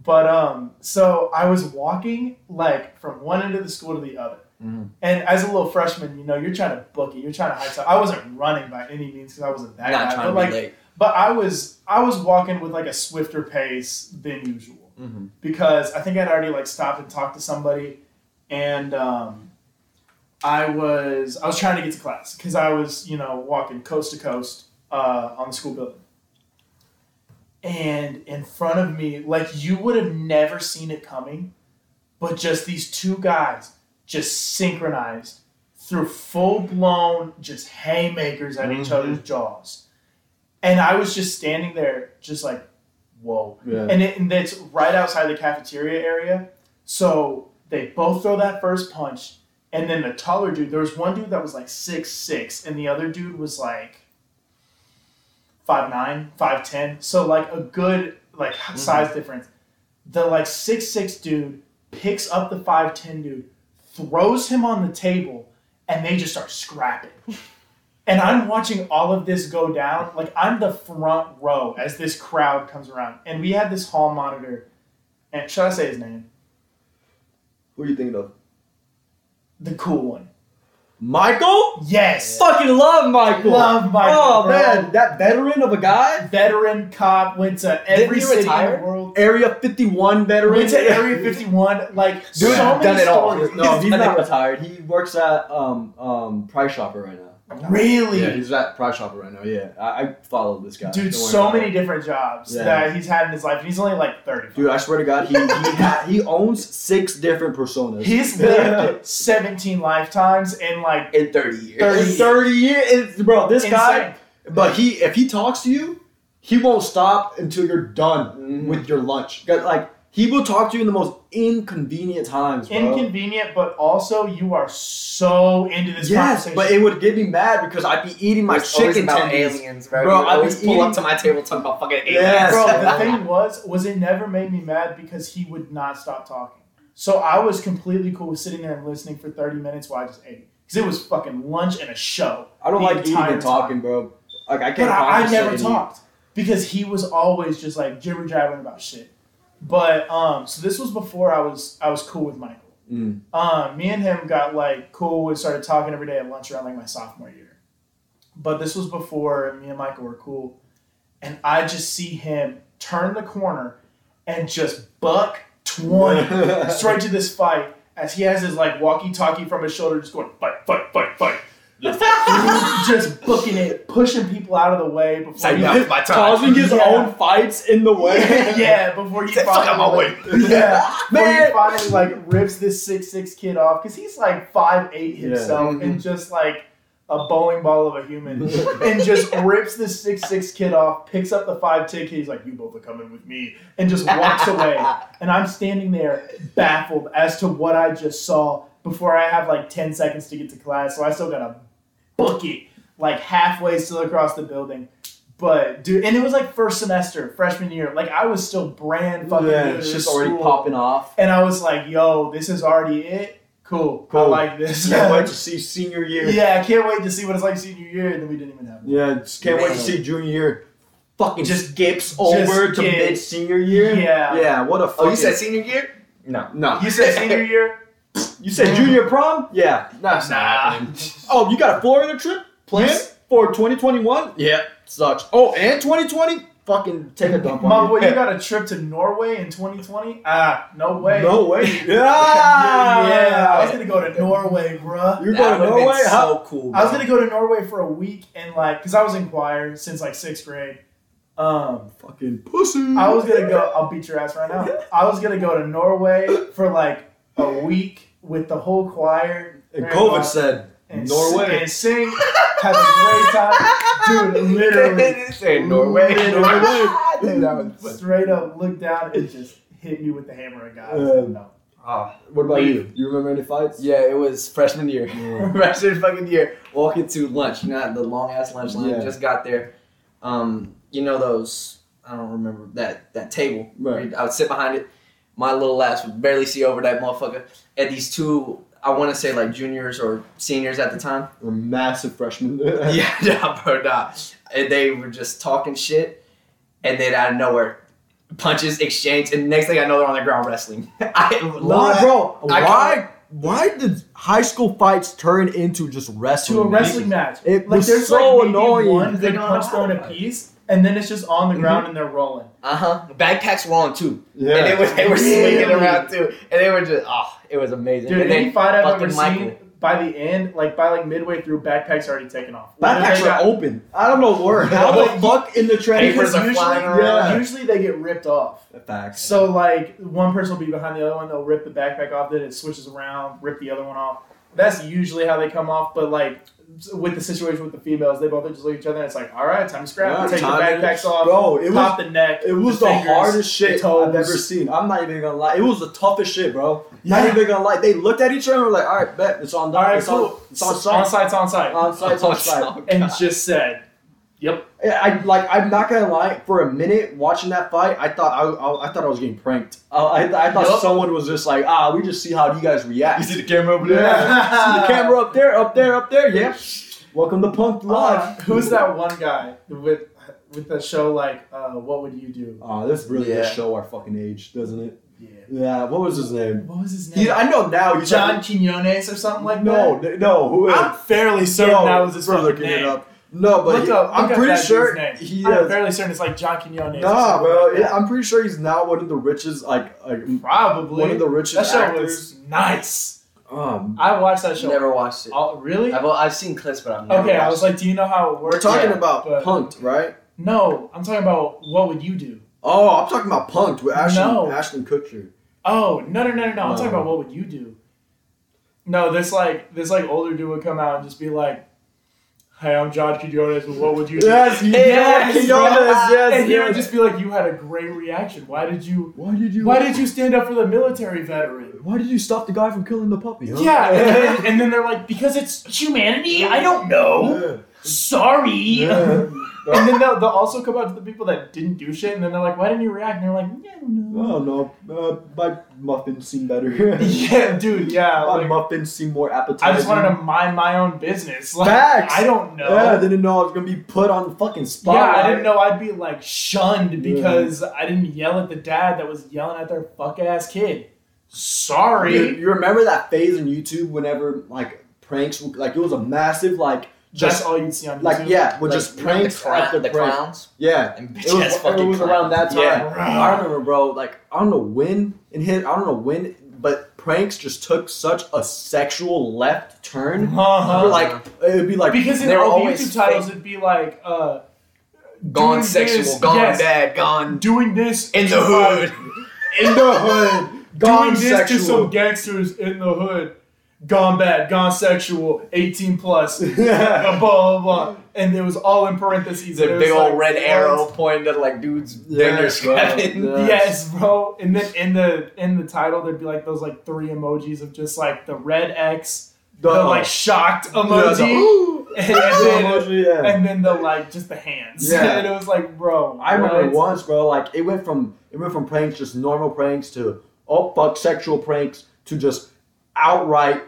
But um, so I was walking like from one end of the school to the other. Mhm. And as a little freshman, you know, you're trying to book it. You're trying to high top. I wasn't running by any means because I wasn't that not guy. But like, late. but I was, I was walking with like a swifter pace than usual Mm-hmm. because I think I'd already like stopped and talked to somebody, and um, I was I was trying to get to class because I was you know walking coast to coast uh, on the school building, and in front of me, like you would have never seen it coming, but just these two guys just synchronized through full blown just haymakers at each Mhm. other's jaws, and I was just standing there, just like, whoa Yeah. and, it, and it's right outside the cafeteria area. So they both throw that first punch, and then the taller dude. There was one dude that was like six six, and the other dude was like five nine, five ten. So like a good like size difference. The like six six dude picks up the five ten dude, throws him on the table, and they just start scrapping. And I'm watching all of this go down. Like I'm the front row as this crowd comes around. And we had this hall monitor. And should I say his name? Who are you thinking of? The cool one. Michael? Yes. Fucking love Michael. Love Michael, Oh bro. man, that veteran of a guy, Veteran cop went to every he city in the world. Area 51 veteran. Went to Area 51. Like Dude, so done many it all. No, he's He's not retired. He works at um um Price Chopper right now. Really? Yeah, he's at Price Chopper right now. Yeah, I, I follow this guy. Dude, so many it. different jobs Yeah. that he's had in his life. And he's only like 30. Dude, I swear to God, he he, ha- he owns six different personas. He's lived 17 lifetimes in like In 30 years. 30 30 years, it's- bro. This guy, but he if he talks to you, he won't stop until you're done Mhm. with your lunch. Like he will talk to you in the most inconvenient times, bro. inconvenient, but also you are so into this yes, conversation. but it would get me mad because I'd be eating my It's chicken about tendies. aliens, bro. Bro, Bro, I'd be always pull eating- up to my table talking about fucking aliens. Yes. Bro, the thing was, was it never made me mad because he would not stop talking. So I was completely cool with sitting there and listening for 30 minutes while I just ate. Because it was fucking lunch and a show. I don't like eating and talking, time. bro. Like I can't. I, I never and eat. talked. Because he was always just like jibber jabbering about shit. But um, so this was before I was I was cool with Michael. Mm. Um, me and him got like cool and started talking every day at lunch around like my sophomore year. But this was before me and Michael were cool. And I just see him turn the corner and just buck 20 straight to this fight as he has his like walkie talkie from his shoulder just going fight, fight, fight, fight. just booking it, pushing people out of the way before It's like, he, now's my time. causing his Yeah. own fights in the way. yeah, before he Say, "Fuck out my way." Yeah, before he finally like rips this six six kid off because he's like five eight Yeah. himself and mm-hmm. just like a bowling ball of a human and just rips this six six kid off, picks up the five ten kid. He's like, "You both are coming with me," and just walks away. And I'm standing there baffled as to what I just saw before I have like 10 seconds to get to class. So I still gotta book it like halfway still across the building. But dude, and it was like first semester, freshman year. Like I was still brand fucking yeah, new it's just already popping off. And I was like, yo, this is already it. Cool. cool. I like this. Can't wait to see senior year. yeah, I can't wait to see what it's like senior year, and then we didn't even have it. Yeah, just can't wait to see junior year. Fucking Just- just skips over to mid senior year. Yeah. yeah. What a fucking. Oh, you said senior year? No. no. You said senior year? You said junior prom? Yeah, that's not Nah. happening. Oh, you got a Florida trip planned Yes. for 2021? Yeah, sucks. Oh, and 2020? fucking take a dump My on boy, you. you got a trip to Norway in 2020? Ah, no way. No way. Yeah. yeah, I was gonna go to Norway, bruh. You're That going to would've been Norway? How? so cool. I was gonna go to Norway for a week and like, cause I was in choir since like sixth grade. Um, Fucking pussy. I was gonna go. I'll beat your ass right now. I was gonna go to Norway for like a week with the whole choir. And and, COVID uh, said and Norway. sing, and sing, have a great time, dude. Literally, They say Norway. Norway. Dude, that was funny. straight up look down and just hit me with the hammer and God. Um, no. Oh, What about We- you? You remember any fights? yeah, it was freshman year. Yeah. freshman fucking year. Walking to lunch, you know, the long ass lunch line. Yeah. Just got there. Um, you know those. I don't remember that that table. Right. I would sit behind it. My little ass would barely see over that motherfucker. And these two, I want to say like juniors or seniors at the time. We're massive freshmen. yeah, nah, bro, nah. And they were just talking shit, and then out of nowhere, punches exchanged, and next thing I know, they're on the ground wrestling. I, Why, bro? I Why? Why did high school fights turn into just wrestling? To a wrestling match. It like was there's so like maybe annoying. one They big don't punch know thrown a to fight. piece, and then it's just on the ground and they're rolling. Uh huh. Backpacks rolling too, Yeah. and they were they were swinging Really? around too, and they were just oh, it was amazing. Dude, and any fight I've ever Michael. seen, by the end, like by like midway through, backpacks already taken off. Backpacks are got- open. I don't know where. How the fuck in the training? Papers are usually, flying around. yeah, usually they get ripped off. The facts. So like one person will be behind the other one, they'll rip the backpack off, then it switches around, rip the other one off. That's usually how they come off. But like with the situation with the females, they both just look at each other and it's like, all right, time to scrap. Yeah, Take the backpacks off, Bro, it pop was the neck. it was the, the, fingers, hardest shit the. I've ever seen. I'm not even gonna lie. It was the toughest shit, bro. Yeah. Not even gonna lie. They looked at each other and were like, all right, bet it's on. All right, it's cool. on. It's on on site. site, it's on site. On site. It's on Oh, site. oh, and just said, "Yep." I like. I'm not gonna lie. For a minute watching that fight, I thought I, I, I thought I was getting pranked. Uh, I, I thought Yup. someone was just like, ah, we just see how you guys react. You see the camera over Yeah. see the camera up there, up there, up there. Yeah. Welcome to Punk Uh, Live. who's that one guy with with the show like, uh, "What would you do?" Oh, this really Yeah. does show our fucking age, doesn't it? Yeah. Yeah. What was his name? What was his name? He, I know now. He's John like- Quinones or something like no, that. No, no. Who is? I'm fairly certain No, that was his we're looking name. it up. No, but Look he- up, I'm up pretty that sure dude's name. he I'm is. fairly certain it's like John Quinones. or Nah, something bro. like yeah, I'm pretty sure he's now one of the richest, like, like Probably. one of the richest that show actors. was nice. Um, I watched that show. Never watched it. Oh, really? I've, I've seen clips, but I'm never Okay, I was like, do you know how it works? we're talking Yeah, about but- Punked, right? No, I'm talking about what would you do? Oh, I'm talking about Punked with Ashton, No. Ashton Kutcher. Oh no no no no no! I'm No. talking about what would you do? No, this like this like older dude would come out and just be like, "Hey, I'm John Quinones. What would you do?" Yes, Yes, bro. Yes, yes, and he would just be like, "You had a great reaction. Why did you? Why did you? Why did you stand up for the military veteran?" Why did you stop the guy from killing the puppy? Huh? Yeah, and then, and then they're like, "Because it's humanity. I don't know. Sorry." Yeah. And then they'll, they'll also come out to the people that didn't do shit, and then they're like, "Why didn't you react?" And they're like, "Yeah, "I don't know." Oh no, uh, my muffins seem better. Yeah, dude. Yeah, my like, muffins seem more appetizing. I just wanted to mind my own business. Like, Facts. I don't know. Yeah, I didn't know I was gonna be put on the fucking spot. Yeah, I didn't know I'd be like shunned because I didn't yell at the dad that was yelling at their fuck ass kid. Sorry. You, you remember that phase in YouTube whenever like pranks, like it was a massive like That's just all you'd see on YouTube. like yeah, with Like, just you pranks the, clown- after the pranks. clowns. Yeah, And it was, ass it was around that time. Yeah. I remember, bro. Like I don't know when in his, I don't know when, but pranks just took such a sexual left turn. Uh-huh. Like it'd be like because in all the always YouTube titles, fake. it'd be like, uh, Gone sexual, this- gone yes, bad, gone doing this in the hood. in the hood, gone doing this sexual. to some gangsters in the hood. Gone bad, gone sexual, 18 plus, blah, blah, blah, blah. And it was all in parentheses. The It was big old like, red what? arrow pointing at like dudes Yeah, yeah, bro. Yes, bro. And then in the in the title, there'd be like those like three emojis of just like the red X, the like shocked emoji, and, and then emoji, yeah. and then the like just the hands. Yeah. and it was like, bro. I remember once, bro. Like it went from it went from pranks, just normal pranks, to oh fuck, sexual pranks, to just outright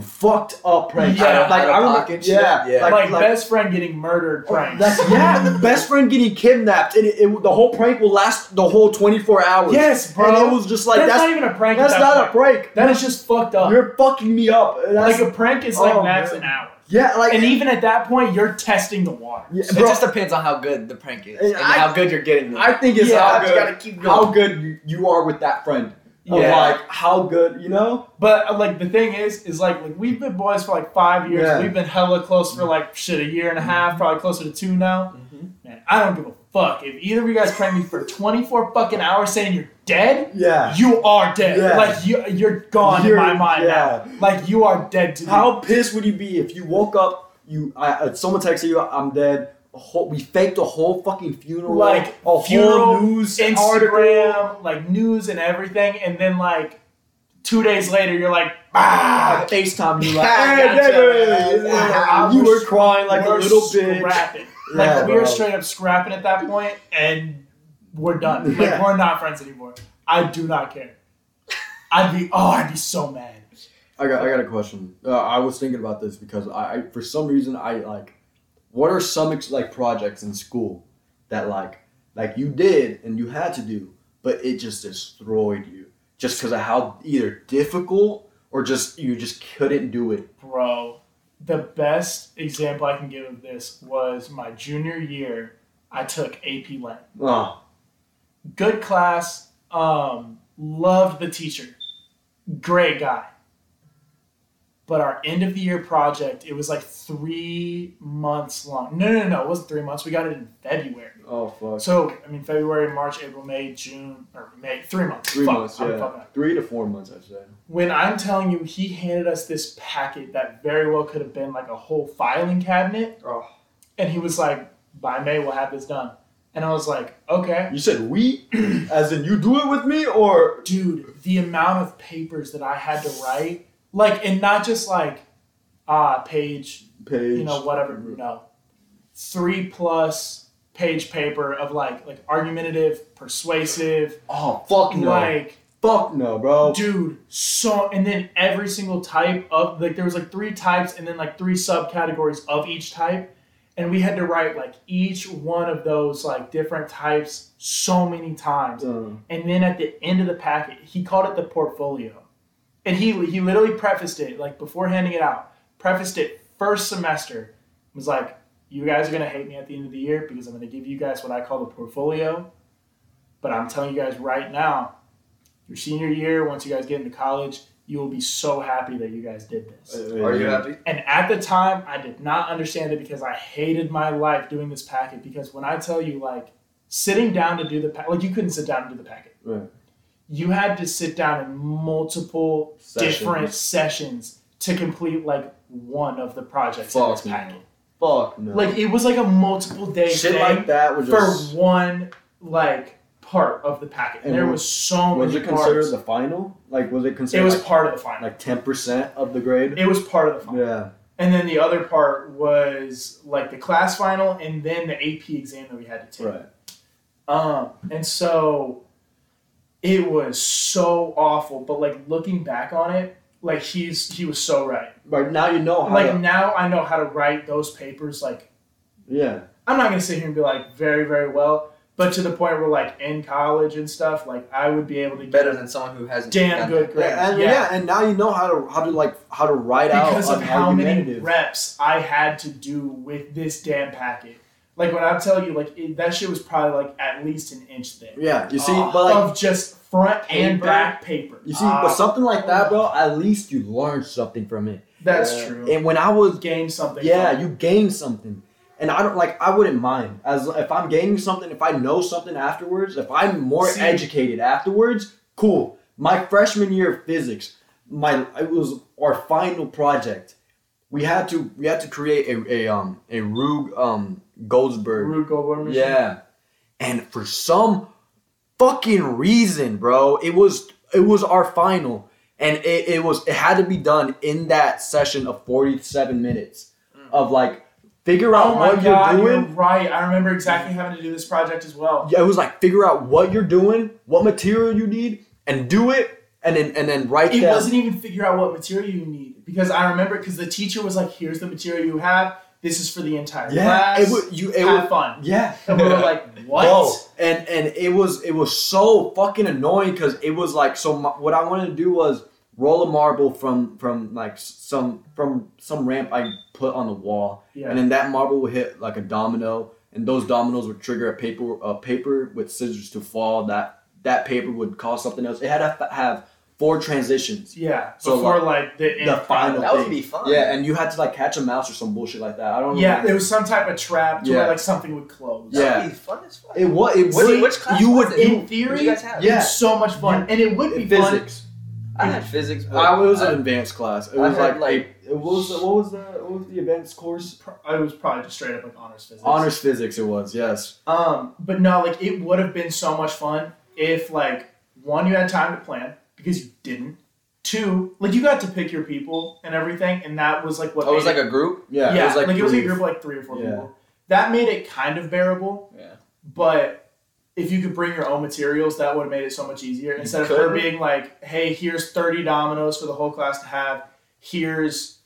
fucked up pranks. Yeah. like Out of I remember, pocket shit. yeah, Yeah. like, like, like best friend getting murdered oh, pranks. Like, yeah, best friend getting kidnapped, and it, it, the whole prank will last the whole 24 hours. yes, bro. and it was just like that's, that's not even a prank. that's that not a prank. That is just fucked up. You're fucking me up. That's, like a prank is like Oh, max man. an hour, yeah, like and even at that point, you're testing the water. yeah, It just depends on how good the prank is and I- how good you're getting. Them. I think it's Yeah, how good, gotta keep going. how good you, you are with that friend. Of Yeah. like how good, you know? But uh, like the thing is, is like like we've been boys for like five years. Yeah. We've been hella close for like shit a year and a half, probably closer to two now. Mhm. Man, I don't give a fuck if either of you guys prank me for twenty four fucking hours saying you're dead. Yeah. You are dead. Yeah. Like you, you're gone You're- in my mind yeah. now. Like you are dead to me. How pissed would you be if you woke up, you I, uh, someone texted you, "I'm dead." A whole, we faked a whole fucking funeral, Like, a funeral, news article. Instagram, like news and everything, and then like two days later, you're like, ah, I FaceTime you like, hey, gotcha. David!" I you were crying like a we're little bitch. scrapping. Yeah, like we were bro. straight up scrapping at that point, and we're done. Like Yeah. we're not friends anymore. I do not care. I'd be oh, I'd be so mad. I got I got a question. Uh, I was thinking about this because I, I for some reason I like what are some ex- like projects in school that like like you did and you had to do but it just destroyed you just because of how either difficult or just you just couldn't do it. Bro, the best example I can give of this was my junior year. I took AP Lang. Oh, Good class. Um, loved the teacher. Great guy. But our end of the year project, it was like three months long. No, no, no, it wasn't three months. We got it in February. oh fuck. So, I mean, February, March, April, May, June, or May, three months. Three Fuck, months, yeah. Three to four months, I'd say. When I'm telling you, he handed us this packet that very well could have been like a whole filing cabinet. Oh. And he was like, by May, we'll have this done. And I was like, okay. You said we, as in you do it with me, or Dude, the amount of papers that I had to write, like, and not just like, ah, page, page? you know, whatever. No, three plus page paper of like, like argumentative, persuasive, Oh fuck no! like, fuck no, bro. dude, so, and then every single type of like, there was like three types, and then like three subcategories of each type. And we had to write like each one of those like different types so many times. Uh, And then at the end of the packet, he called it the portfolio. And he he literally prefaced it, like before handing it out, prefaced it first semester, was like, You guys are gonna hate me at the end of the year because I'm gonna give you guys what I call the portfolio. But I'm telling you guys right now, your senior year, once you guys get into college, you will be so happy that you guys did this. Are you happy? And at the time, I did not understand it because I hated my life doing this packet. Because when I tell you, like, sitting down to do the packet, like, you couldn't sit down and do the packet. Right. You had to sit down in multiple different Sessions. sessions to complete, like, one of the projects in Fuck this no. packet. Fuck no. Like, it was like a multiple day shit thing like that was for just. one, like, part of the packet. And And there was- was so Was many it considered parts. the final? Like, was it considered? it was like, part of the final. like ten percent of the grade? it was part of the final. yeah. And then the other part was like the class final and then the AP exam that we had to take. Right. Um, and so it was so awful. But like looking back on it, like he's he was so right. But now you know how. Like to, now I know how to write those papers. Like yeah. I'm not gonna sit here and be like very very well, but to the point where like in college and stuff, like I would be able to get Better than someone who hasn't. damn done good that. grade. Yeah, and yeah. and now you know how to how to like how to write because out of how many reps I had to do with this damn packet. Like when I tell you, like it, that shit was probably like at least an inch thick. Yeah, you see, Uh, but like of just front and back paper. you see, Uh, but something like that, bro. At least you learned something from it. that's Yeah. true. And when I was Gain something. Yeah, from you gain something. And I don't like I wouldn't mind as if I'm gaining something, if I know something afterwards, if I'm more See- educated afterwards, cool. My freshman year of physics, my it was our final project. We had to we had to create a, a um a Rube um Goldsberg. Rube Goldberg machine. Yeah. And for some fucking reason, bro, it was it was our final. And it, it was it had to be done in that session of 47 minutes mm. of like figure out Oh what god, you're you're doing. right. I remember exactly having to do this project as well. Yeah, it was like figure out what you're doing, what material you need, and do it, and then and then write it down. wasn't even figure out what material you need because I remember because the teacher was like, "Here's the material you have. This is for the entire yeah, class. it would you it have would fun." yeah. And we were like, "What?" Bro, and and it was it was so fucking annoying because it was like so. My, what I wanted to do was roll a marble from from like some from some ramp I put on the wall, Yeah. and then that marble would hit like a domino, and those dominoes would trigger a paper a paper with scissors to fall. That that paper would cause something else. It had to have four transitions. yeah. So, Before like, the, the final That would thing. be fun. Yeah, and you had to like catch a mouse or some bullshit like that. I don't know. Yeah, it was some type of trap to Yeah. where like something would close. That Yeah. would be fun as fuck. It was. It What- was. which class you was would. it? You, In theory, you guys have? Yeah. it's so much fun, and it would be fun. physics. I had physics, but I, it was I- an advanced class. It was like, like- a, it was what was the what was the advanced course? Pro- It was probably just straight up like honors physics. Honors physics. It was yes. Um, but no, like it would have been so much fun if like one you had time to plan because you didn't. Two, like you got to pick your people and everything, and that was like what Oh, it was made like a group. Yeah, yeah, it was like, like, it was a group of like three or four Yeah. people. That made it kind of bearable, Yeah. but if you could bring your own materials, that would have made it so much easier. Instead of could. her being like, "Hey, here's 30 dominoes for the whole class to have. Here's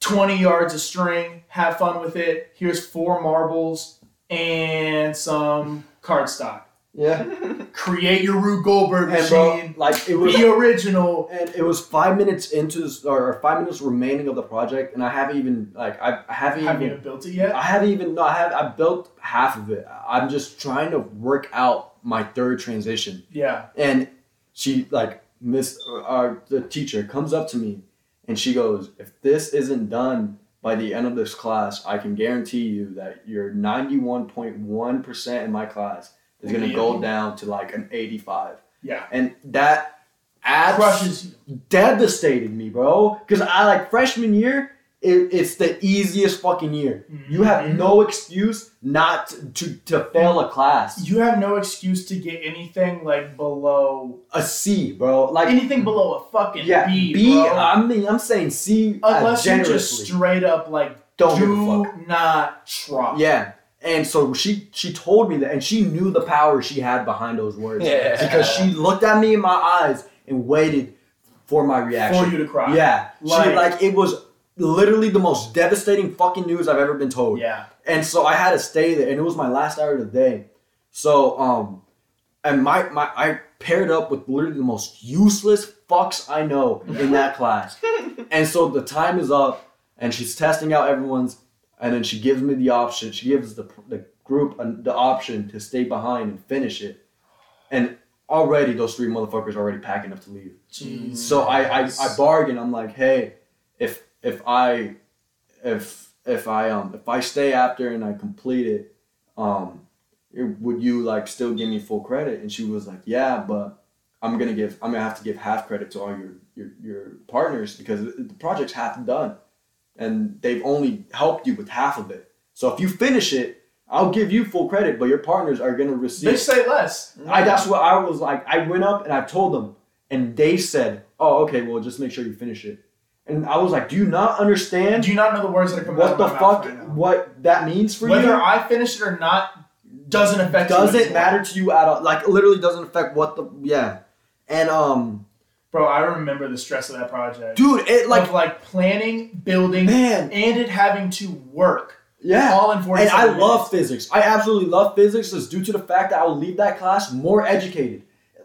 20 yards of string. Have fun with it. Here's four marbles and some cardstock. Yeah, Create your Rube Goldberg and bro, machine. like it was. Be original. And it was five minutes into this, or five minutes remaining of the project, and I haven't even like I, I haven't Haven't even even built it yet. I haven't even no I have I built half of it. I'm just trying to work out my third transition. Yeah. And she like Miss our the teacher comes up to me and she goes, "If this isn't done by the end of this class, I can guarantee you that you're 91.1% in my class is going to go down to like an 85." Yeah. And that adds Crushes you. devastated me, bro. Because I like freshman year, it, it's the easiest fucking year. You have Mhm. no excuse not to, to fail a class. You have no excuse to get anything like below A C, bro. Like anything below a fucking yeah, B, B. bro. I mean, I'm saying C uh, Unless you're just straight up like Don't give a do fuck. not try. Yeah. And so she she told me that, and she knew the power she had behind those words. Yeah. Because she looked at me in my eyes and waited for my reaction. For you to cry. Yeah. Like- she like it was literally the most devastating fucking news I've ever been told. Yeah. And so I had to stay there, and it was my last hour of the day. So um, and my my I paired up with literally the most useless fucks I know in that class. And so the time is up, and she's testing out everyone's, and then she gives me the option. She gives the the group an- the option to stay behind and finish it, and already those three motherfuckers are already packing up to leave. Jeez. So I, I I bargain. I'm like, hey, if if I if if I um if I stay after and I complete it, um, would you like still give me full credit? And she was like, yeah, but I'm gonna give I'm gonna have to give half credit to all your your your partners because the project's half done, and they've only helped you with half of it. So if you finish it, I'll give you full credit, but your partners are gonna receive. They say less. I that's what I was like. I went up and I told them, and they said, "Oh, okay. Well, just make sure you finish it." And I was like, "Do you not understand Do you not know the words that are coming what out the of my mouth fuck right what that means for Whether you? Whether I finish it or not doesn't affect doesn't matter to you at all. Like, literally doesn't affect what the yeah." And um, Bro, I remember the stress of that project. dude, it like of like planning, building, man, and it having to work yeah. all in 40 And I love physics. I absolutely love physics. It's due to the fact that I will leave that class more educated.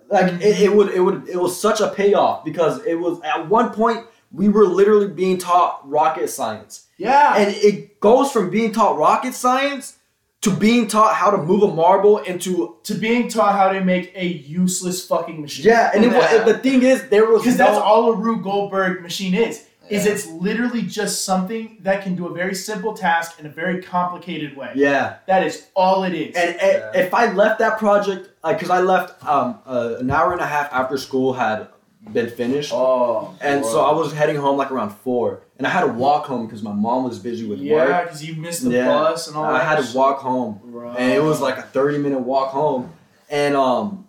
Like it, it would, it would, it was such a payoff because it was at one point we were literally being taught rocket science, Yeah. and it goes from being taught rocket science to being taught how to move a marble into to being taught how to make a useless fucking machine. yeah. And it, wa- the thing is, there was Because no, that's all a Rube Goldberg machine is. Is it's literally just something that can do a very simple task in a very complicated way. yeah. That is all it is. And Yeah. if I left that project, like, cause I left um uh, an hour and a half after school had been finished. Oh. And so I was heading home like around four, and I had to walk home because my mom was busy with yeah, work. Yeah, because you missed the Yeah. bus and all I that. had to walk home, Bro. and it was like a thirty minute walk home, and um,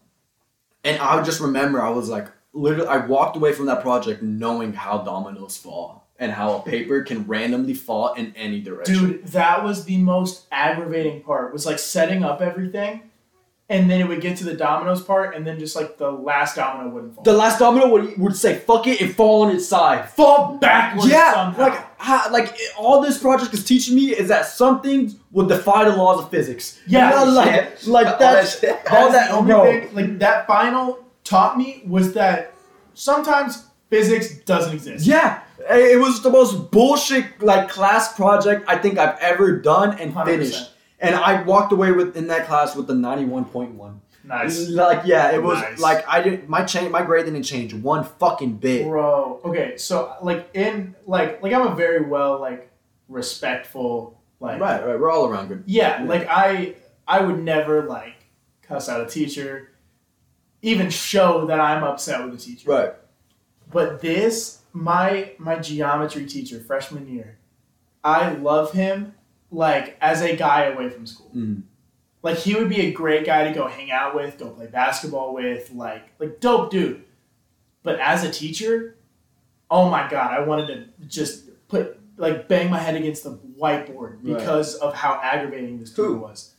and I just remember I was like literally I walked away from that project knowing how dominoes fall and how a paper can randomly fall in any direction. Dude, that was the most aggravating part. Was like setting up everything and then it would get to the dominoes part, and then just like the last domino wouldn't fall. The last domino would, would say "fuck it" and fall on its side. fall backwards. yeah, somehow. like how, like all this project is teaching me is that some things will defy the laws of physics. Yeah, You know, like yeah. like All that shit. all that only bro. thing like that final taught me was that sometimes physics doesn't exist. Yeah, it was the most bullshit like class project I think I've ever done and 100%. finished. And I walked away with in that class with the ninety one point one. Nice. Like yeah, it was Nice. like I didn't my change my grade didn't change one fucking bit. Bro, okay, so like in like like I'm a very well like respectful like Right, right, we're all around good. Yeah, Yeah. like I I would never like cuss out a teacher, even show that I'm upset with a teacher. Right. But this, my my geometry teacher freshman year, I love him like as a guy away from school. Mm. Like he would be a great guy to go hang out with, go play basketball with, like like dope dude. But as a teacher, oh my god, I wanted to just put like bang my head against the whiteboard Right. because of how aggravating this dude was.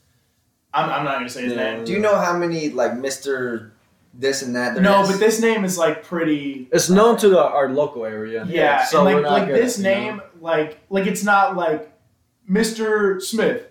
I'm, I'm not gonna say his Yeah. name. Do you know how many like Mister this and that? No, is? but this name is like pretty It's known to the, our local area. Yeah, so and we're like not like this you know. name, like like it's not like Mr. Smith,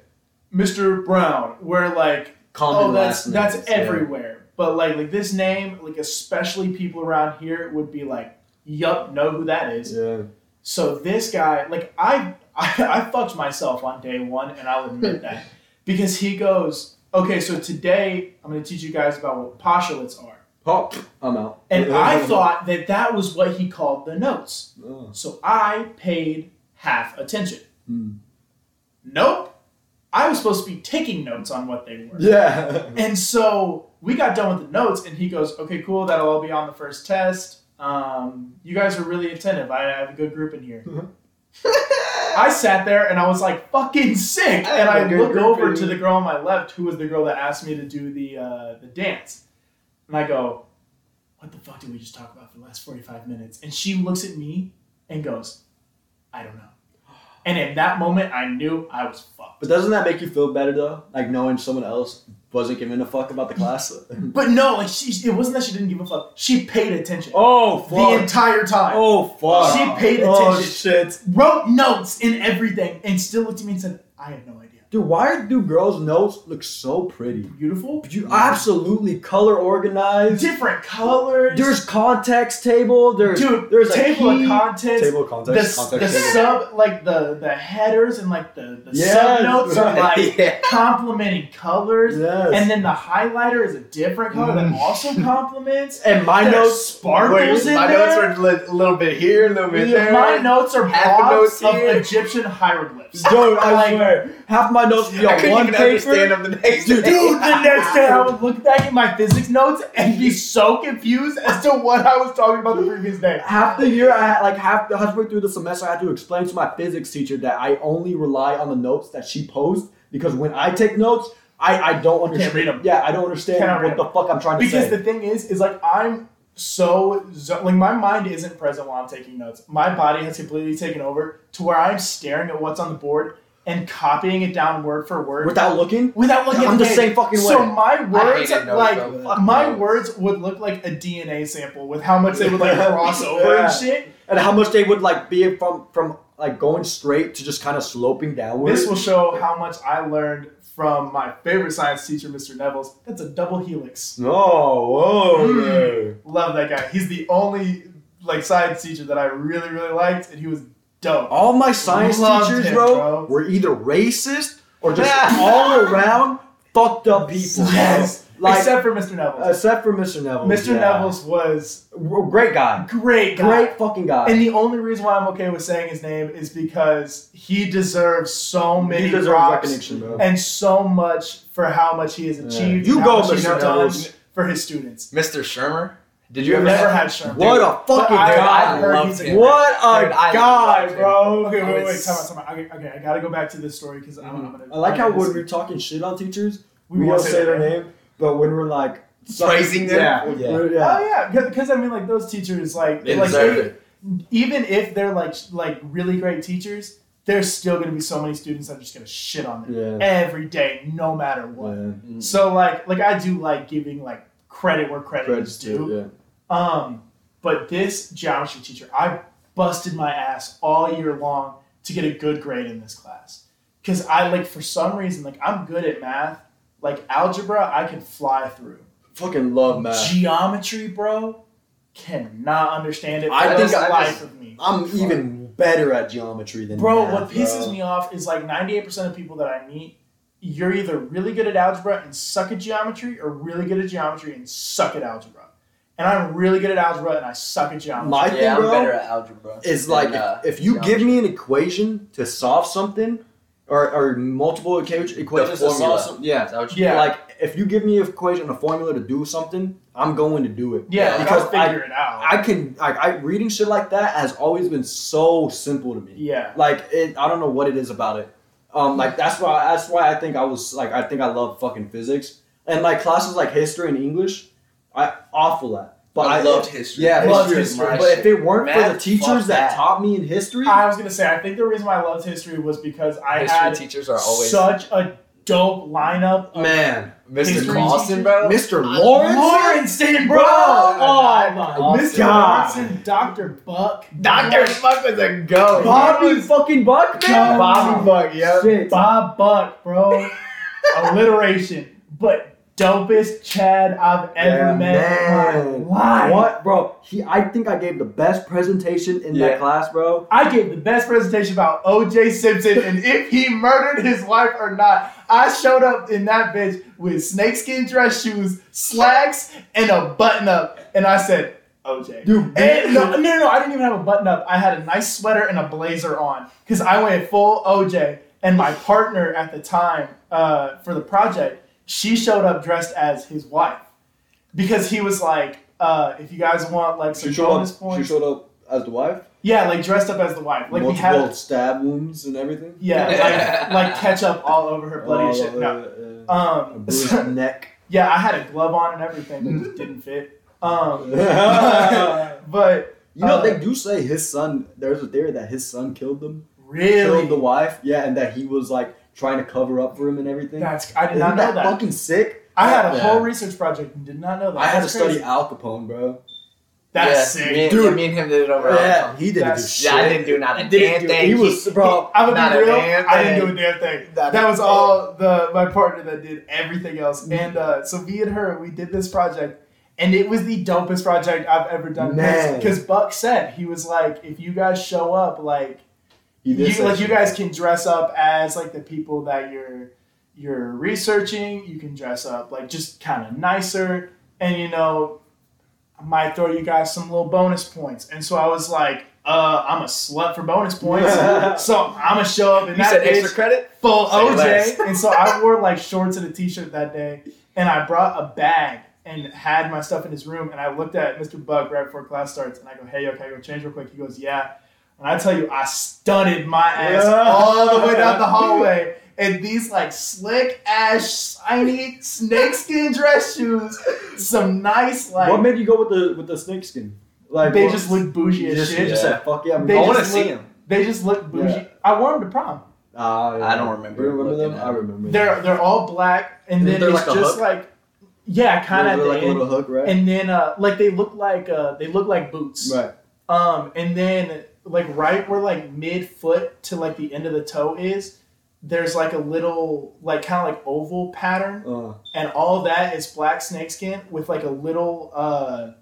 Mr. Brown, where like common oh that's last that's names, yeah. everywhere. But like like this name, like especially people around here would be like, yup, know who that is. Yeah. So this guy, like I, I I fucked myself on day one, and I'll admit that because he goes, okay, so today I'm gonna teach you guys about what postulates are. Oh, I'm out. And I thought that that was what he called the notes. Oh. So I paid half attention. Hmm. Nope. I was supposed to be taking notes on what they were. Yeah. And so we got done with the notes, and he goes, Okay, cool. That'll all be on the first test. Um, you guys are really attentive. I have a good group in here. I sat there and I was like fucking sick. I And I look over to the girl on my left, who was the girl that asked me to do the uh, the dance. And I go, What the fuck did we just talk about for the last 45 minutes? And she looks at me and goes, I don't know. And in that moment, I knew I was fucked. But doesn't that make you feel better though? Like knowing someone else wasn't giving a fuck about the class. But no, like she, it wasn't that she didn't give a fuck. She paid attention oh fuck! the entire time. Oh fuck. She paid attention. Oh attention. shit. Wrote notes in everything, and still looked at me and said, "I have no idea." Dude, why do girls' notes look so pretty? Beautiful, You absolutely color organized. different colors. There's context table. There's dude, there's a table key- of contents. Table of the, context. the table. sub like the the headers and like the the Yes. sub notes are like yeah. complementing colors Yes. and then the highlighter is a different color that Mm. also complements and my There's notes sparkles in my there notes were li- a little bit here, a little bit there. my notes are Half the notes of. Egyptian hieroglyphs Dude, I Like, swear, half my notes would be I on couldn't one even paper. understand them the next Dude, day. Dude, the next day I would look back at my physics notes and be so confused as to what I was talking about the previous day. half the year, I had like half the halfway through the semester, I had to explain to my physics teacher that I only rely on the notes that she posed because when I take notes, I, I don't understand. read 'em. Yeah, I don't understand Cannot what read the fuck I'm trying to do. Because say. the thing is, is like I'm so zo- like my mind isn't present while I'm taking notes. My body has completely taken over to where I'm staring at what's on the board and copying it down word for word Without looking, without looking I'm at the page. same fucking So my words, notes, like though. My notes. words, would look like a DNA sample with how much they would like cross over Yeah. and shit. and how much they would like be from from like going straight to just kind of sloping downward. This will show how much I learned from my favorite science teacher, Mr. Nevels. That's a double helix. Oh, whoa. Mm. Love that guy. He's the only like science teacher that I really, really liked, and he was dope. All my science Loved teachers, him, bro, bro. were either racist or just all around fucked up people. Yes, Like, except for Mr. Neville. except for Mr. Neville. Mr. yeah. Nevels was great guy, great guy. great fucking guy. And the only reason why I'm okay with saying his name is because he deserves so many he deserves props recognition, bro. and so much for how much he has achieved. You go, how much he's Mr. done Nevels. for his students. Mr. Shermer? Did You've you ever never have- had Sherman. What a fucking I- guy! I heard loved him. What a Dude, I guy, loved him. bro. Okay, I wait, wait, was- time out, time out. Okay, okay, I gotta go back to this story because I'm, I'm gonna. I like how when we're talking shit on teachers, We we, won't don't say say their their name, but when we're like Praising them? yeah, Yeah. we're- Oh yeah. yeah, because I mean, like those teachers, like, They like deserve if- it. even if they're like like really great teachers, there's still going to be so many students that are just going to shit on them Yeah. every day, no matter what. Yeah. So like, like I do like giving like credit where credit Credits is due. too. Yeah. Um, but this geometry teacher, I busted my ass all year long to get a good grade in this class. Cause I like for some reason, like I'm good at math. Like algebra, I can fly through. Fucking love math. Geometry, bro, cannot understand it. I think I life just- of me. I'm even better at geometry than Bro, math, what pisses bro. me off is like 98% of people that I meet, you're either really good at algebra and suck at geometry, or really good at geometry and suck at algebra. And I'm really good at algebra and I suck at geometry. My thing, yeah, I'm bro, better at algebra. is than, like uh, if, if you geometry. give me an equation to solve something, or, or multiple equa- equations to formula. solve something, yeah. That what you Yeah. Like if you give me an equation, a formula to do something, I'm going to do it. yeah, because because I'll figure it out. I can like I reading shit like that has always been so simple to me. yeah. Like it, I don't know what it is about it. Um, like that's why that's why I think I was like I think I love fucking physics and like classes like history and English, I awful at. But I I, loved history. Yeah, Loved history. history. But if it weren't for the teachers that that. taught me in history, I was gonna say, I think the reason why I loved history was because I history had teachers are always such a dope lineup. Of man, Mr. history Clausen, teachers. bro. Mr. Lawrence, Lawrence, bro! Bro! Oh, Mr. God. Lawrence and Dr. Buck. Dr. Buck was a goat. Bobby fucking Buck, man. Bobby Buck, yeah. Bob Buck, bro. Alliteration. But dopest Chad I've ever Yeah, met in man. my life. What, bro? He, I think I gave the best presentation in Yeah. that class, bro. I gave the best presentation about OJ Simpson and if he murdered his wife or not. I showed up in that bitch with snakeskin dress shoes, slacks, and a button up. And I said, OJ. Dude, And no, no, no, I didn't even have a button up. I had a nice sweater and a blazer on because I went full OJ. And my partner at the time uh, for the project, she showed up dressed as his wife because he was like, uh, if you guys want like some She showed, bonus up, points, she showed up as the wife. yeah, like dressed up as the wife. Like we Multiple had, stab wounds and everything. yeah, like like ketchup all over her bloody Oh, shit. No. uh, Um, bruised neck. yeah, I had a glove on and everything, but it just didn't fit. Um, but you know, Uh, they do say his son. There's a theory that his son killed them, really, killed the wife. Yeah, and that he was like trying to cover up for him and everything. that's I did Isn't not know that, that. fucking sick? I had a Yeah. whole research project and did not know that. I had to That's study crazy. Al Capone, bro. That's yeah, sick. Me, and- Dude. me and him did it over. Yeah, he didn't That's- do Yeah, shit. I didn't do not a damn thing. He was, bro. I'm gonna be a real. I didn't do a damn thing. Not that was all the my partner that did everything else. And uh, so me and her, we did this project, and it was the dopest project I've ever done. Because Buck said he was like, if you guys show up, like You, say like you guys can dress up as like the people that you're you're researching. You can dress up like just kind of nicer, and you know, I might throw you guys some little bonus points. And so I was like, uh, I'm a slut for bonus points, so I'm gonna show up in You that said extra credit? full Say less. OJ. and so I wore like shorts and a t-shirt that day, and I brought a bag and had my stuff in his room. And I looked at Mr. Buck right before class starts, and I go, "Hey, okay, I go change real quick." He goes, "Yeah." And I tell you, I stunted my ass Yeah. all the way down the hallway. in these like slick ass shiny snakeskin dress shoes, some nice like what made you go with the with the snakeskin? Like they what- just look bougie as just, shit. you just said fuck yeah. I'm They I want to just see look- him. They just look bougie. Yeah. I wore them to prom. Ah, yeah. I don't remember You remember them? looking at I them. remember. They're they're all black, and Is then there it's like just hook? like yeah, kind of like a little hook, right? And then uh, like they look like uh, they look like boots. right. Um, and then like right where like mid foot to like the end of the toe is, there's like a little like kind of like oval pattern, Uh, and all that is black snakeskin with like a little uh,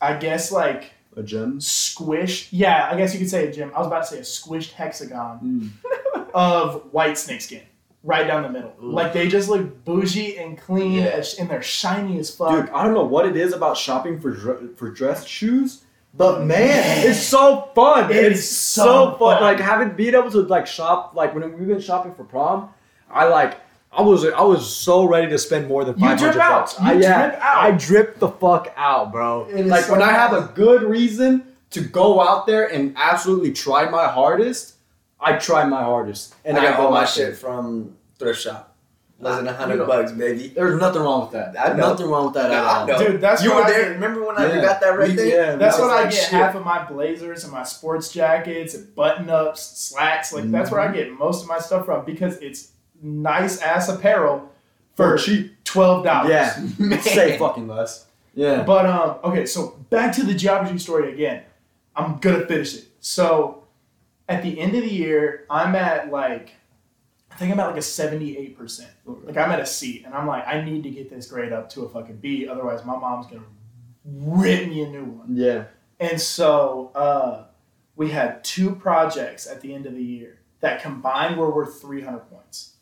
I guess like a gem. squish. Yeah, I guess you could say a gem. I was about to say a squished hexagon Mm. of white snakeskin right down the middle. Like they just look bougie and clean Yeah. and they're shiny as fuck. Dude, I don't know what it is about shopping for dr- for dress shoes, but man, it's so fun. It it's so, so fun. fun. Like having being able to like shop. Like when we've been shopping for prom, I like. I was I was so ready to spend more than You five drip out. bucks. You I, yeah, drip out. I drip the fuck out, bro. Like so when I have a good reason to go out there and absolutely try my hardest, I try my hardest, and I got all my shit from thrift shop. Less than a You hundred know- bucks, baby. There's nothing wrong with that. I know. Nothing wrong with that at all. Dude, that's you what were I there. get. Remember when I got that right We- there? yeah, That's we- what I get shit. half of my blazers and my sports jackets and button ups, slacks. Like that's where I get most of my stuff from because it's nice ass apparel for For cheap. twelve dollars. Yeah. Say fucking less. Yeah. But um, okay, so back to the geometry story again. I'm gonna finish it. So at the end of the year, I'm at like I think I'm at like a 78 percent. Like I'm at a C, and I'm like, I need to get this grade up to a fucking B, otherwise my mom's gonna rip me a new one. Yeah. And so uh, we had two projects at the end of the year that combined were worth 300 points.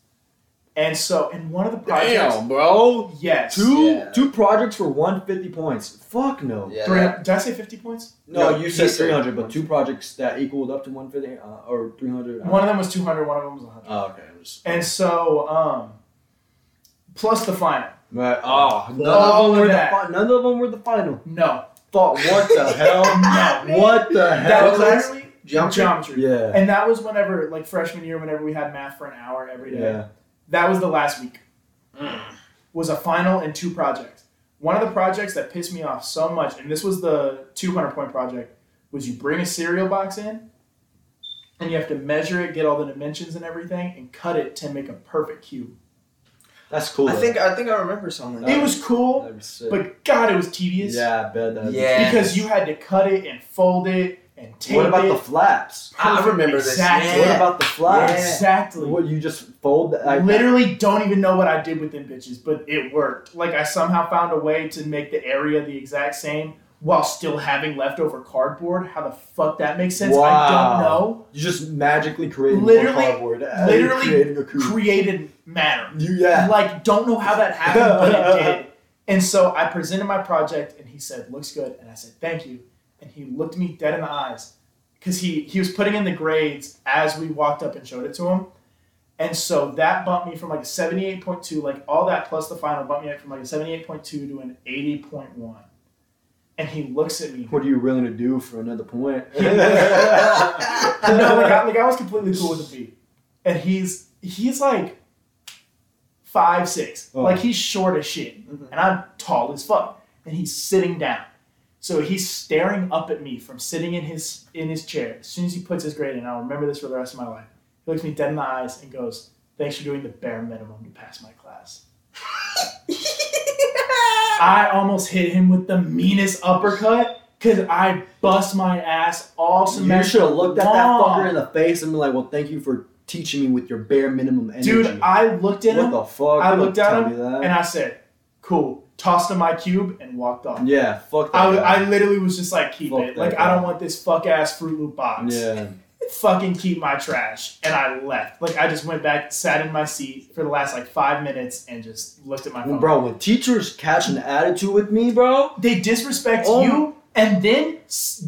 And so in one of the projects, Damn, bro. yes, Two Yeah. two projects for 150 points. Fuck no. Yeah, three, that- did I say 50 points? No, No, you said said- 300, but two projects that equaled up to 150 uh, or 300. One of them was 200, one of them was 100. Oh, okay. It And so, um, plus the final. Right. Oh, none All of them of were the fi- none of them were the final. No, Thought what the hell? No. What the hell? What class? literally Geometry? geometry. Yeah. And that was whenever, like freshman year, whenever we had math for an hour every day. Yeah. That was the last week. Mm. Was a final and two projects. One of the projects that pissed me off so much, and this was the 200 point project, was you bring a cereal box in, and you have to measure it, get all the dimensions and everything, and cut it to make a perfect cube. That's cool. I though. think I think I remember something. It was cool, That'd be sick. but God, it was tedious. yeah, I bet that. Yeah. Because you had to cut it and fold it and tape it. What about it. the flaps? I remember this. Exactly. Yeah. What about the flaps? Exactly. What you just fold? that- Like, Literally don't even know what I did with them bitches, but it worked. Like I somehow found a way to make the area the exact same while still having leftover cardboard. How the fuck that makes sense? I don't know. You just magically created Literally- cardboard. literally creating. Created matter. you yeah. Like don't know how that happened, but it did. And so I presented my project, and he said, "Looks good," and I said, "Thank you." And he looked me dead in the eyes because he he was putting in the grades as we walked up and showed it to him. And so that bumped me from like a 78.2, like all that plus the final bumped me up from like a 78.2 to an 80.1. And he looks at me. What are you willing to do for another point? no, like I, like I was completely cool with the beat. And he's he's like five six, Oh. like he's short as shit, mm-hmm. and I'm tall as fuck. And he's sitting down, so he's staring up at me from sitting in his in his chair. As soon as he puts his grade in, I'll remember this for the rest of my life. He looks me dead in the eyes and goes, "Thanks for doing the bare minimum to pass my class." I almost hit him with the meanest uppercut because I bust my ass all semester. you should have looked at that long. fucker in the face and been like, "Well, thank you for teaching me with your bare minimum energy." Dude, I looked at what him the fuck? I looked at him and I said, "Cool." Tossed him my cube and walked off. yeah, fuck that. I. I literally was just like, "Keep Fuck it." Like guy. I don't want this fuck ass Froot Loop box. yeah. Fucking keep my trash. And I left. Like I just went back, sat in my seat for the last like five minutes, and just looked at my phone. Bro, when teachers catch an attitude with me, bro, They disrespect Oh. you and then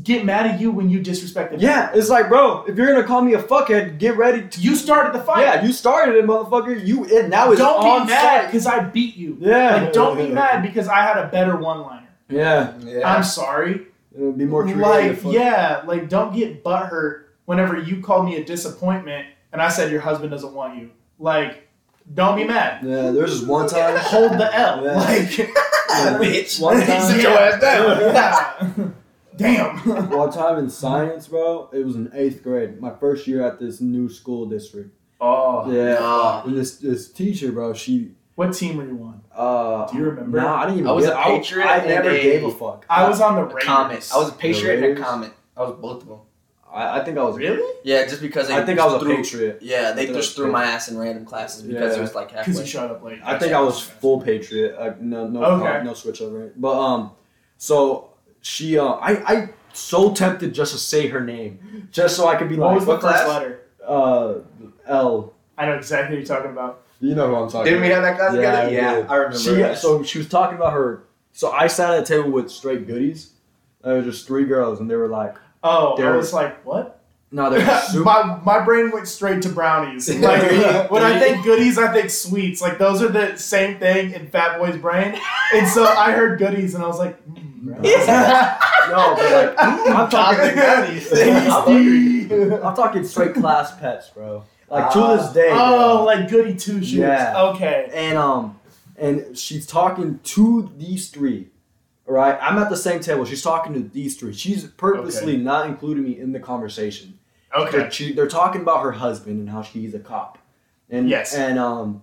get mad at you when you disrespect them. yeah, it's like, bro, if you're gonna call me a fuckhead, get ready to. You started the fight. Yeah, you started it, motherfucker. You it now it's don't on be mad because I beat you. Yeah, Like, don't be mad because I had a better one liner. Yeah, Yeah. I'm sorry. Uh, be more creative. Like, yeah, like don't get butthurt whenever you called me a disappointment and I said your husband doesn't want you. Like, don't be mad. Yeah, there's just one time. Hold the L. Yeah. Like, Yeah. bitch. One time, Sit your ass down. Yeah. Damn. one time in science, bro, it was in eighth grade. My first year at this new school district. Oh. Yeah, no. and this this teacher, bro, she. What team were you on? Uh, Do you remember? Nah, I didn't even. I was get- a Patriot I, I never a- gave a fuck. I was on the A Raiders. comment. I was a Patriot and a Raiders? comment. I was both of them. I, I think I was. Really? Yeah, just because they I think I was a patriot. Yeah, they I think I just threw a my ass in random classes because Yeah. it was like Because you showed up late. I think I was full patriot. Uh, no, no, Okay. no switch over. it. But um, so she, uh, I, I so tempted just to say her name, just so I could be What like, was the what first class? letter? uh, L. I know exactly what you're talking about. You know who I'm talking. Didn't we about. have that class Yeah, together? we Yeah. I remember. She, that. so she was talking about her. So I sat at a table with straight goodies. There was just three girls, and they were like, Oh, I They're- was like, what? "No, they're super." my my brain went straight to brownies. Like when I think goodies, I think sweets. Like those are the same thing in Fat Boy's brain. And so I heard goodies, and I was like, mm, bro. No, but like I'm talking. Talking these things. I'm talking straight class pets, bro. Like to this day. Oh, bro. like goody two shoes. Yeah. Okay. and um, and she's talking to these three. Right, I'm at the same table. She's talking to these three. She's purposely not including me in the conversation. Okay. They're, she, they're talking about her husband and how she's a cop. And Yes. and um,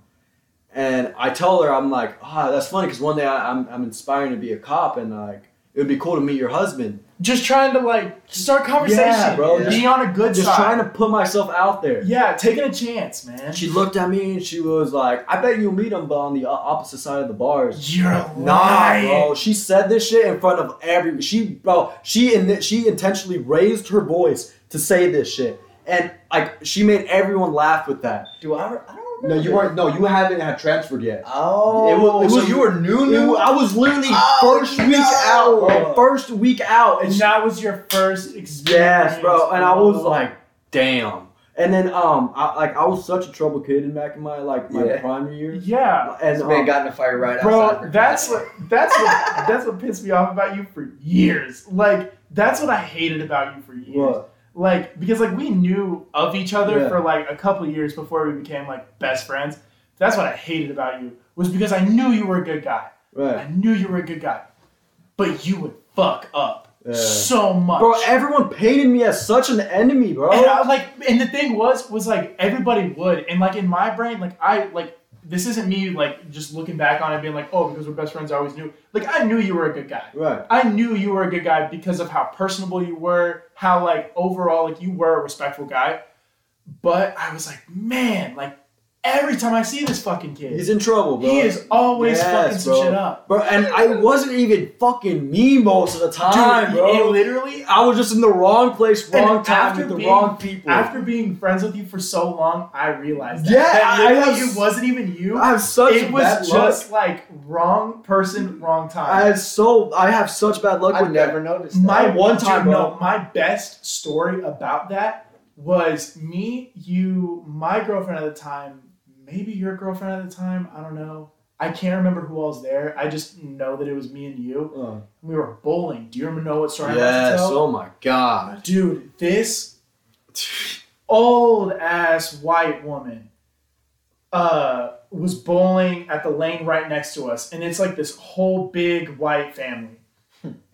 and I tell her I'm like, ah, that's funny because one day I, I'm I'm inspiring to be a cop and like it would be cool to meet your husband. Just trying to like start conversation, Yeah, bro. Be on a good Just side. trying to put myself out there. Yeah, taking a chance, man. She looked at me and she was like, I bet you'll meet him, but on the uh, opposite side of the bars. You're Nah, lying. bro. She said this shit in front of every. She, bro. She in she intentionally raised her voice to say this shit, and like she made everyone laugh with that. Do I? I don't No, you weren't. No, you haven't had transferred yet. Oh, It was- it so you were new, new. wa- I was literally Oh, first week no. out, bro. First week out, And she- that was your first experience. Yes, bro. And I was like, damn. And then um, I, like I was such a trouble kid in back in my like my Yeah. primary years. yeah, And This man um, got in a fire right outside. bro. That's class. what that's what that's what pissed me off about you for years. Like that's what I hated about you for years. what? Like because like we knew of each other Yeah. for like a couple years before we became like best friends. That's what I hated about you was because I knew you were a good guy. Right. I knew you were a good guy, but you would fuck up Yeah. so much. Bro, everyone painted me as such an enemy, bro. And I, like, and the thing was, was like everybody would, and like in my brain, like I like this isn't me like just looking back on it being like, oh, because we're best friends, I always knew. Like I knew you were a good guy. Right. I knew you were a good guy because of how personable you were, how like overall like you were a respectful guy. But I was like, man, like every time I see this fucking kid, He's in trouble, bro. he is always Yes, fucking some bro. shit up. Bro, and I wasn't even fucking me most of the time, Dude, bro. it literally I was just in the wrong place, wrong time, after with the being- wrong people. after being friends with you for so long, I realized that. Yeah, that I- I have- it wasn't even you. I have such it was just luck. like wrong person, wrong time. I had so I have such bad luck with never noticed that. my one dude, time, no, my best story about that was me, you, my girlfriend at the time, maybe your girlfriend at the time. I don't know. I can't remember who else was there. I just know that it was me and you. Uh, We were bowling. Do you remember know what story yes. tell? Oh my god. Dude, this old ass white woman uh was bowling at the lane right next to us and it's like this whole big white family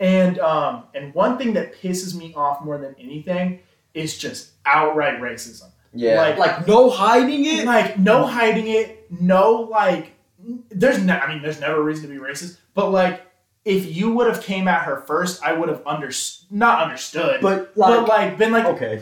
and um and one thing that pisses me off more than anything is just outright racism Yeah. like Like no hiding it. like no hiding it no like there's no i mean there's never a reason to be racist but like if you would have came at her first i would have under not understood But but like, like been like okay.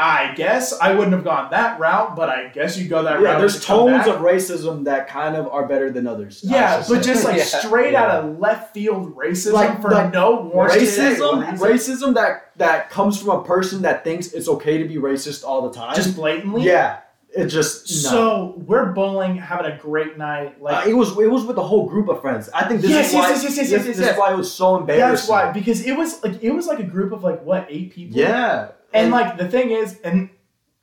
I guess I wouldn't have gone that route, but I guess you go that Yeah, route. there's to come tones back. of racism that kind of are better than others. Yeah, should but say. just like Yeah. straight Yeah. out of left field racism Like- for no warranted racism, reason. racism that that comes from a person that thinks it's okay to be racist all the time. just blatantly. yeah, it just no. So we're bowling, having a great night. Like Uh, it was it was with a whole group of friends. I think this Yes, is yes, why yes, yes, yes, this, yes, this yes. is why it was so embarrassing. that's why because it was like it was like a group of like what eight people. Yeah, And like the thing is, and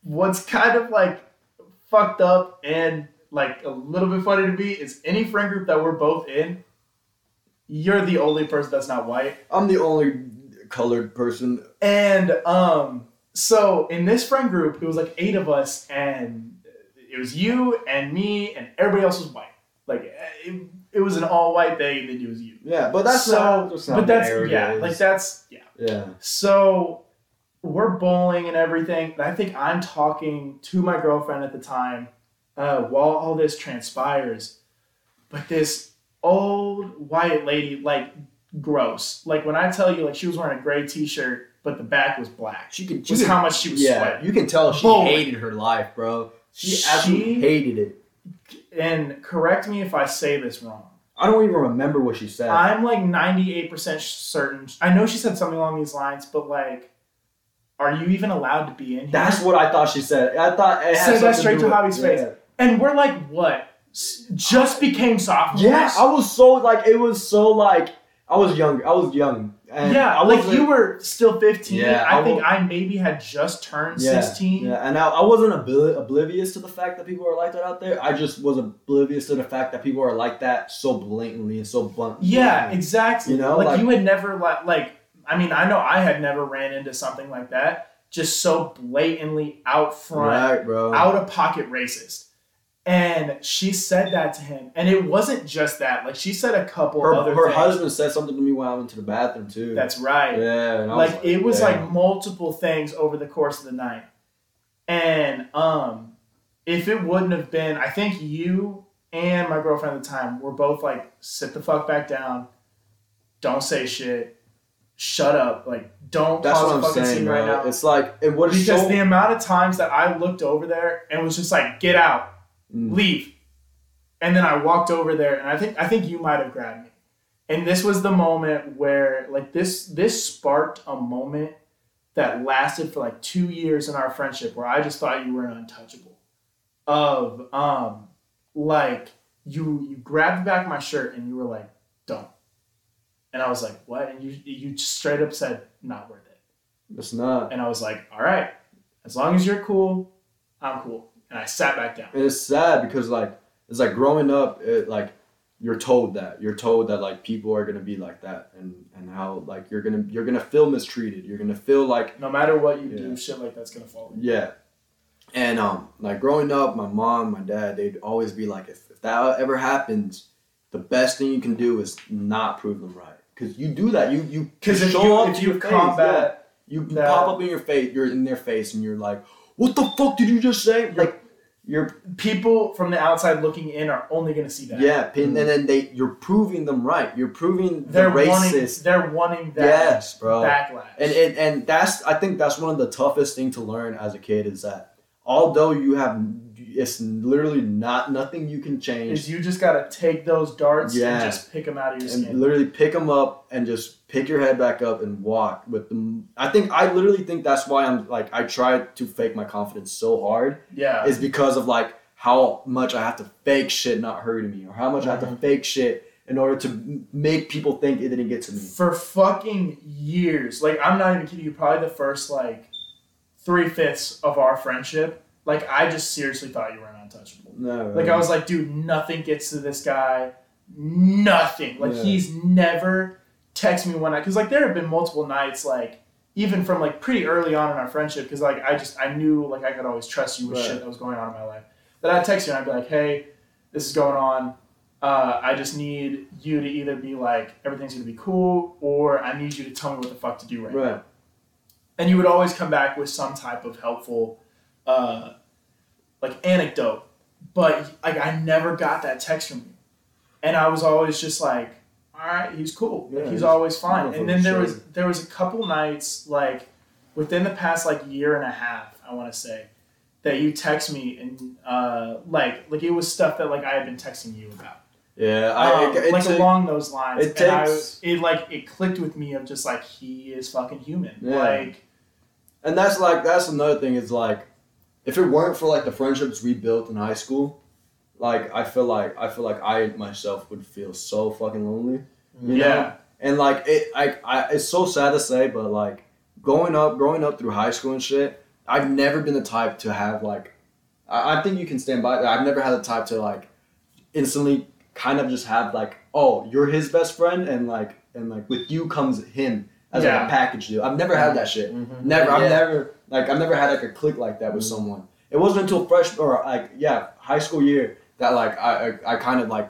what's kind of like fucked up and like a little bit funny to me is any friend group that we're both in, you're the only person that's not white. I'm the only colored person. And um, so in this friend group, it was like eight of us, and it was you and me, and everybody else was white. Like it, it was an all white thing, and then it was you. Yeah, but that's so, not. That's not but that's yeah, like that's yeah. yeah. So we're bowling and everything. And I think I'm talking to my girlfriend at the time uh, while all this transpires. But this old white lady, like gross. Like when I tell you, like she was wearing a gray T-shirt, but the back was black. She could. just how much she was Yeah, sweating. you can tell she Bowling. hated her life, bro. She, She- absolutely hated it. And correct me if I say this wrong. I don't even remember what she said. I'm like 98% certain. I know she said something along these lines, but like, are you even allowed to be in here? That's what I thought she said. I thought it had Said that straight to with- Javi's face. yeah. And we're like, what? Just became sophomores? Yeah, I was so like it was so like I was young. I was young and yeah, I like you were still 15. Yeah, I, I think I maybe had just turned Yeah, 16. Yeah, and I, I wasn't obli- oblivious to the fact that people are like that out there. I just was oblivious to the fact that people are like that so blatantly and so blunt. Yeah, exactly. You know, like, like- you had never like like I mean, I know I had never ran into something like that. Just so blatantly out front, right, bro. out of pocket racist. And she said that to him, and it wasn't just that. Like she said a couple her other her things. husband said something to me when I went to the bathroom too. That's right. yeah, and I was like, it was like multiple things over the course of the night and um if it wouldn't have been i think you and my girlfriend at the time were both like sit the fuck back down don't say shit shut up. Like don't That's cause what a I'm fucking saying, scene bro. right now. It's like it what is because so the amount of times that i looked over there and was just like get out. Mm. leave. And then i walked over there and i think i think you might have grabbed me. And this was the moment where like this this sparked a moment that lasted for like two years in our friendship where i just thought you were an untouchable. Of um like you you grabbed the back of my shirt and you were like don't and i was like what and you you just straight up said not worth it it's not. and i was like all right as long as you're cool i'm cool and i sat back down And it's sad because like it's like growing up, it, like you're told that you're told that like people are gonna be like that, and and how like you're gonna you're gonna feel mistreated. You're gonna feel like no matter what you Yeah. do shit like that's gonna fall yeah. And um, like growing up, my mom, my dad, they'd always be like, if, if that ever happens, the best thing you can do is not prove them right, because you do that. You you because if show you up if you your face, combat yeah. you that- pop up in your face, you're in their face, and you're like, what the fuck did you just say? Like you're people from the outside looking in are only going to see that. Yeah, pin, mm. and then they you're proving them right. You're proving they're wanting racist. they're wanting that Yes, bro. backlash. And and and that's I think that's one of the toughest thing to learn as a kid is that although you have it's literally not nothing you can change is you just got to take those darts Yeah. and just pick them out of your and skin. literally pick them up and just pick your head back up and walk with them. I think I literally think that's why I'm like I try to fake my confidence so hard yeah. is because of like how much I have to fake shit not hurting me or how much I have to Mhm. fake shit in order to make people think it didn't get to me. For fucking years, like I'm not even kidding you. Probably the first like three fifths of our friendship, like I just seriously thought you were an untouchable. No, Like I was like, dude, nothing gets to this guy. Nothing. Like Yeah. he's never texted me one night because like there have been multiple nights like even from like pretty early on in our friendship because like I just I knew like I could always trust you with Right. shit that was going on in my life. That I'd text you and I'd be like, hey, this is going on. Uh, I just need you to either be like everything's gonna be cool or I need you to tell me what the fuck to do right now right. and you would always come back with some type of helpful uh, like anecdote but like i never got that text from you and i was always just like all right he's cool Yeah, he's he's always fine and then there was there was a couple nights like within the past like year and a half i want to say that you text me and uh, like like it was stuff that like i had been texting you about Yeah, I, um, it, it like along those lines. it and I, takes- it like it clicked with me of just like he is fucking human. Yeah. Like and that's like that's another thing is like, if it weren't for like the friendships we built in high school, like I feel like I feel like I myself would feel so fucking lonely. You know? yeah, And like it, I, I, it's so sad to say, but like growing up, growing up through high school and shit, I've never been the type to have like, I, I think you can stand by that. I've never had the type to like, instantly kind of just have like, oh, you're his best friend, and like, and like with you comes him as like Yeah. a package deal. I've never had that shit. Mhm. Never. I've Yeah. never like I've never had like a click like that with someone. It wasn't until fresh or like yeah high school year that like I I, I kind of like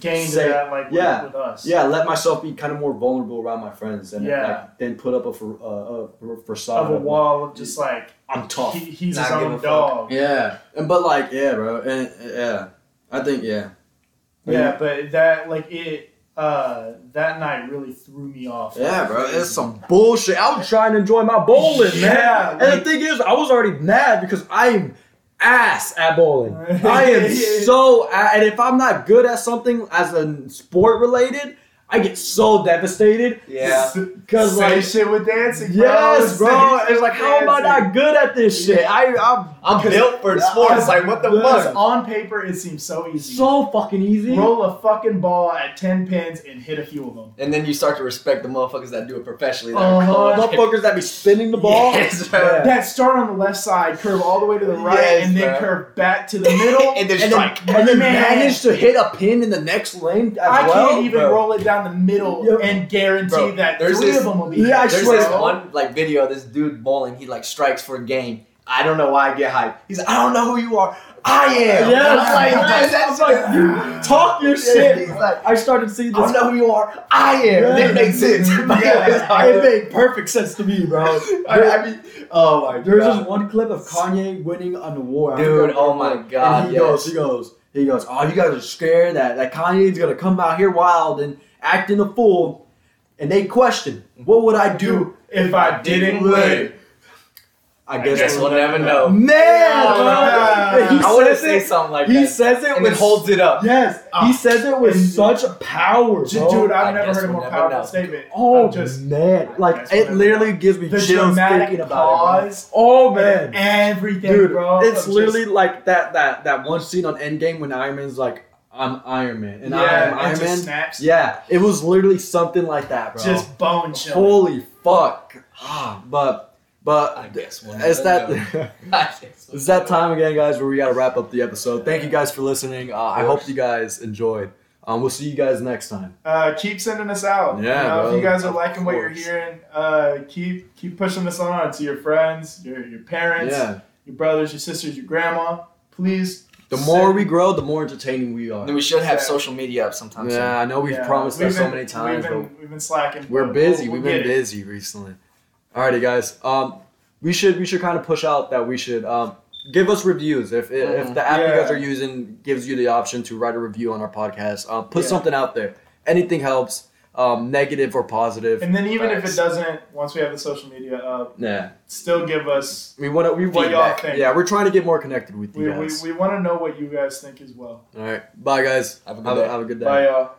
gained Say- that like with- yeah, with, us. yeah let myself be kind of more vulnerable around my friends and Yeah. like then put up a, for, uh, a facade of a wall of just like I'm tough. he, he's his own a fuck. dog. yeah, and but like yeah, bro, and yeah, I think yeah, Yeah, but that like it uh that night really threw me off. yeah, bro, it's some bullshit. I was trying to enjoy my bowling, Yeah, man, and the thing is, I was already mad because I'm ass at bowling. I am so, and if I'm not good at something as a sport related, I get so devastated. Yeah. because like shit with dancing. Bro. Yes, bro. shit It's like, how am I not good at this shit? I, I'm I'm built for sports. Like what the fuck? on paper it seems so easy. So fucking easy. Roll a fucking ball at ten pins and hit a few of them. And then you start to respect the motherfuckers that do it professionally. That Uh-huh. Motherfuckers that be spinning the ball. Yes, bro. Yeah. That start on the left side, curve all the way to the right, Yes, and then bro. curve back to the middle, And then and strike. then, and then Man. manage to hit a pin in the next lane as I well. can't even bro. roll it down the middle Yep. and guarantee Bro, that there's three this- of them will be. Yeah, I There's swear. this bro. one like video. of This dude bowling. He like strikes for a game. I don't know why I get hyped. He's like, I don't know who you are. I am. Yeah, I'm like, yes, that's like, you talk your shit. He's like, I started seeing this. I don't know who you are. I am. Yeah. That makes sense. Yeah. it made perfect sense to me, bro. I, I mean, oh my There's god. this one clip of Kanye winning an award. Dude, oh my. God, And he yes. goes, he goes, he goes. Oh, you guys are scared that that Kanye's gonna come out here wild and acting a fool. And they question, what would I do? if I didn't win. I I guess, guess we'll never know. Man, Yeah. bro. He I want to says say something like He that. He says it and with holds it up. Yes, he Ah. says it with such power, bro. Dude, I've I never heard a we'll more powerful know. statement. Oh I'm just man, like it we'll literally never gives me the chills dramatic thinking about it. pause. Bro. Oh man, everything, dude, bro. it's of literally just- like that that that one scene on Endgame when Iron Man's like, "I'm Iron Man," and I am Iron Man. snaps. Yeah, it was literally something like that, bro. just bone chill. holy fuck. Ah, but but I guess we'll it's that. know. I guess we'll It's that time again, guys, where we gotta wrap up the episode. Thank you guys for listening. Uh, I hope you guys enjoyed. Um, we'll see you guys next time. Uh, keep sending us out. Yeah, you know, bro. if you guys are liking what you're hearing, uh, keep keep pushing this on to your friends, your your parents, Yeah. your brothers, your sisters, your grandma. Please. The more send- we grow, the more entertaining we are. Then we should have Yeah. social media up sometime Yeah, I know we've Yeah, promised we've that so many times, We've but been, we've been slacking. we're busy. we'll- We've we'll been get it. busy recently. Alrighty, guys. Um, we should we should kind of push out that we should um give us reviews if if Mhm. the app you guys are using gives you the option to write a review on our podcast. Um, put Yeah. something out there. Anything helps. Um, negative or positive. And then even if it doesn't, once we have the social media up, Yeah, still give us. we want to. We What y'all think. Yeah, we're trying to get more connected with you We, we, guys. we want to know what you guys think as well. All right, bye guys. Have a good have, day. have a good day. Bye, y'all.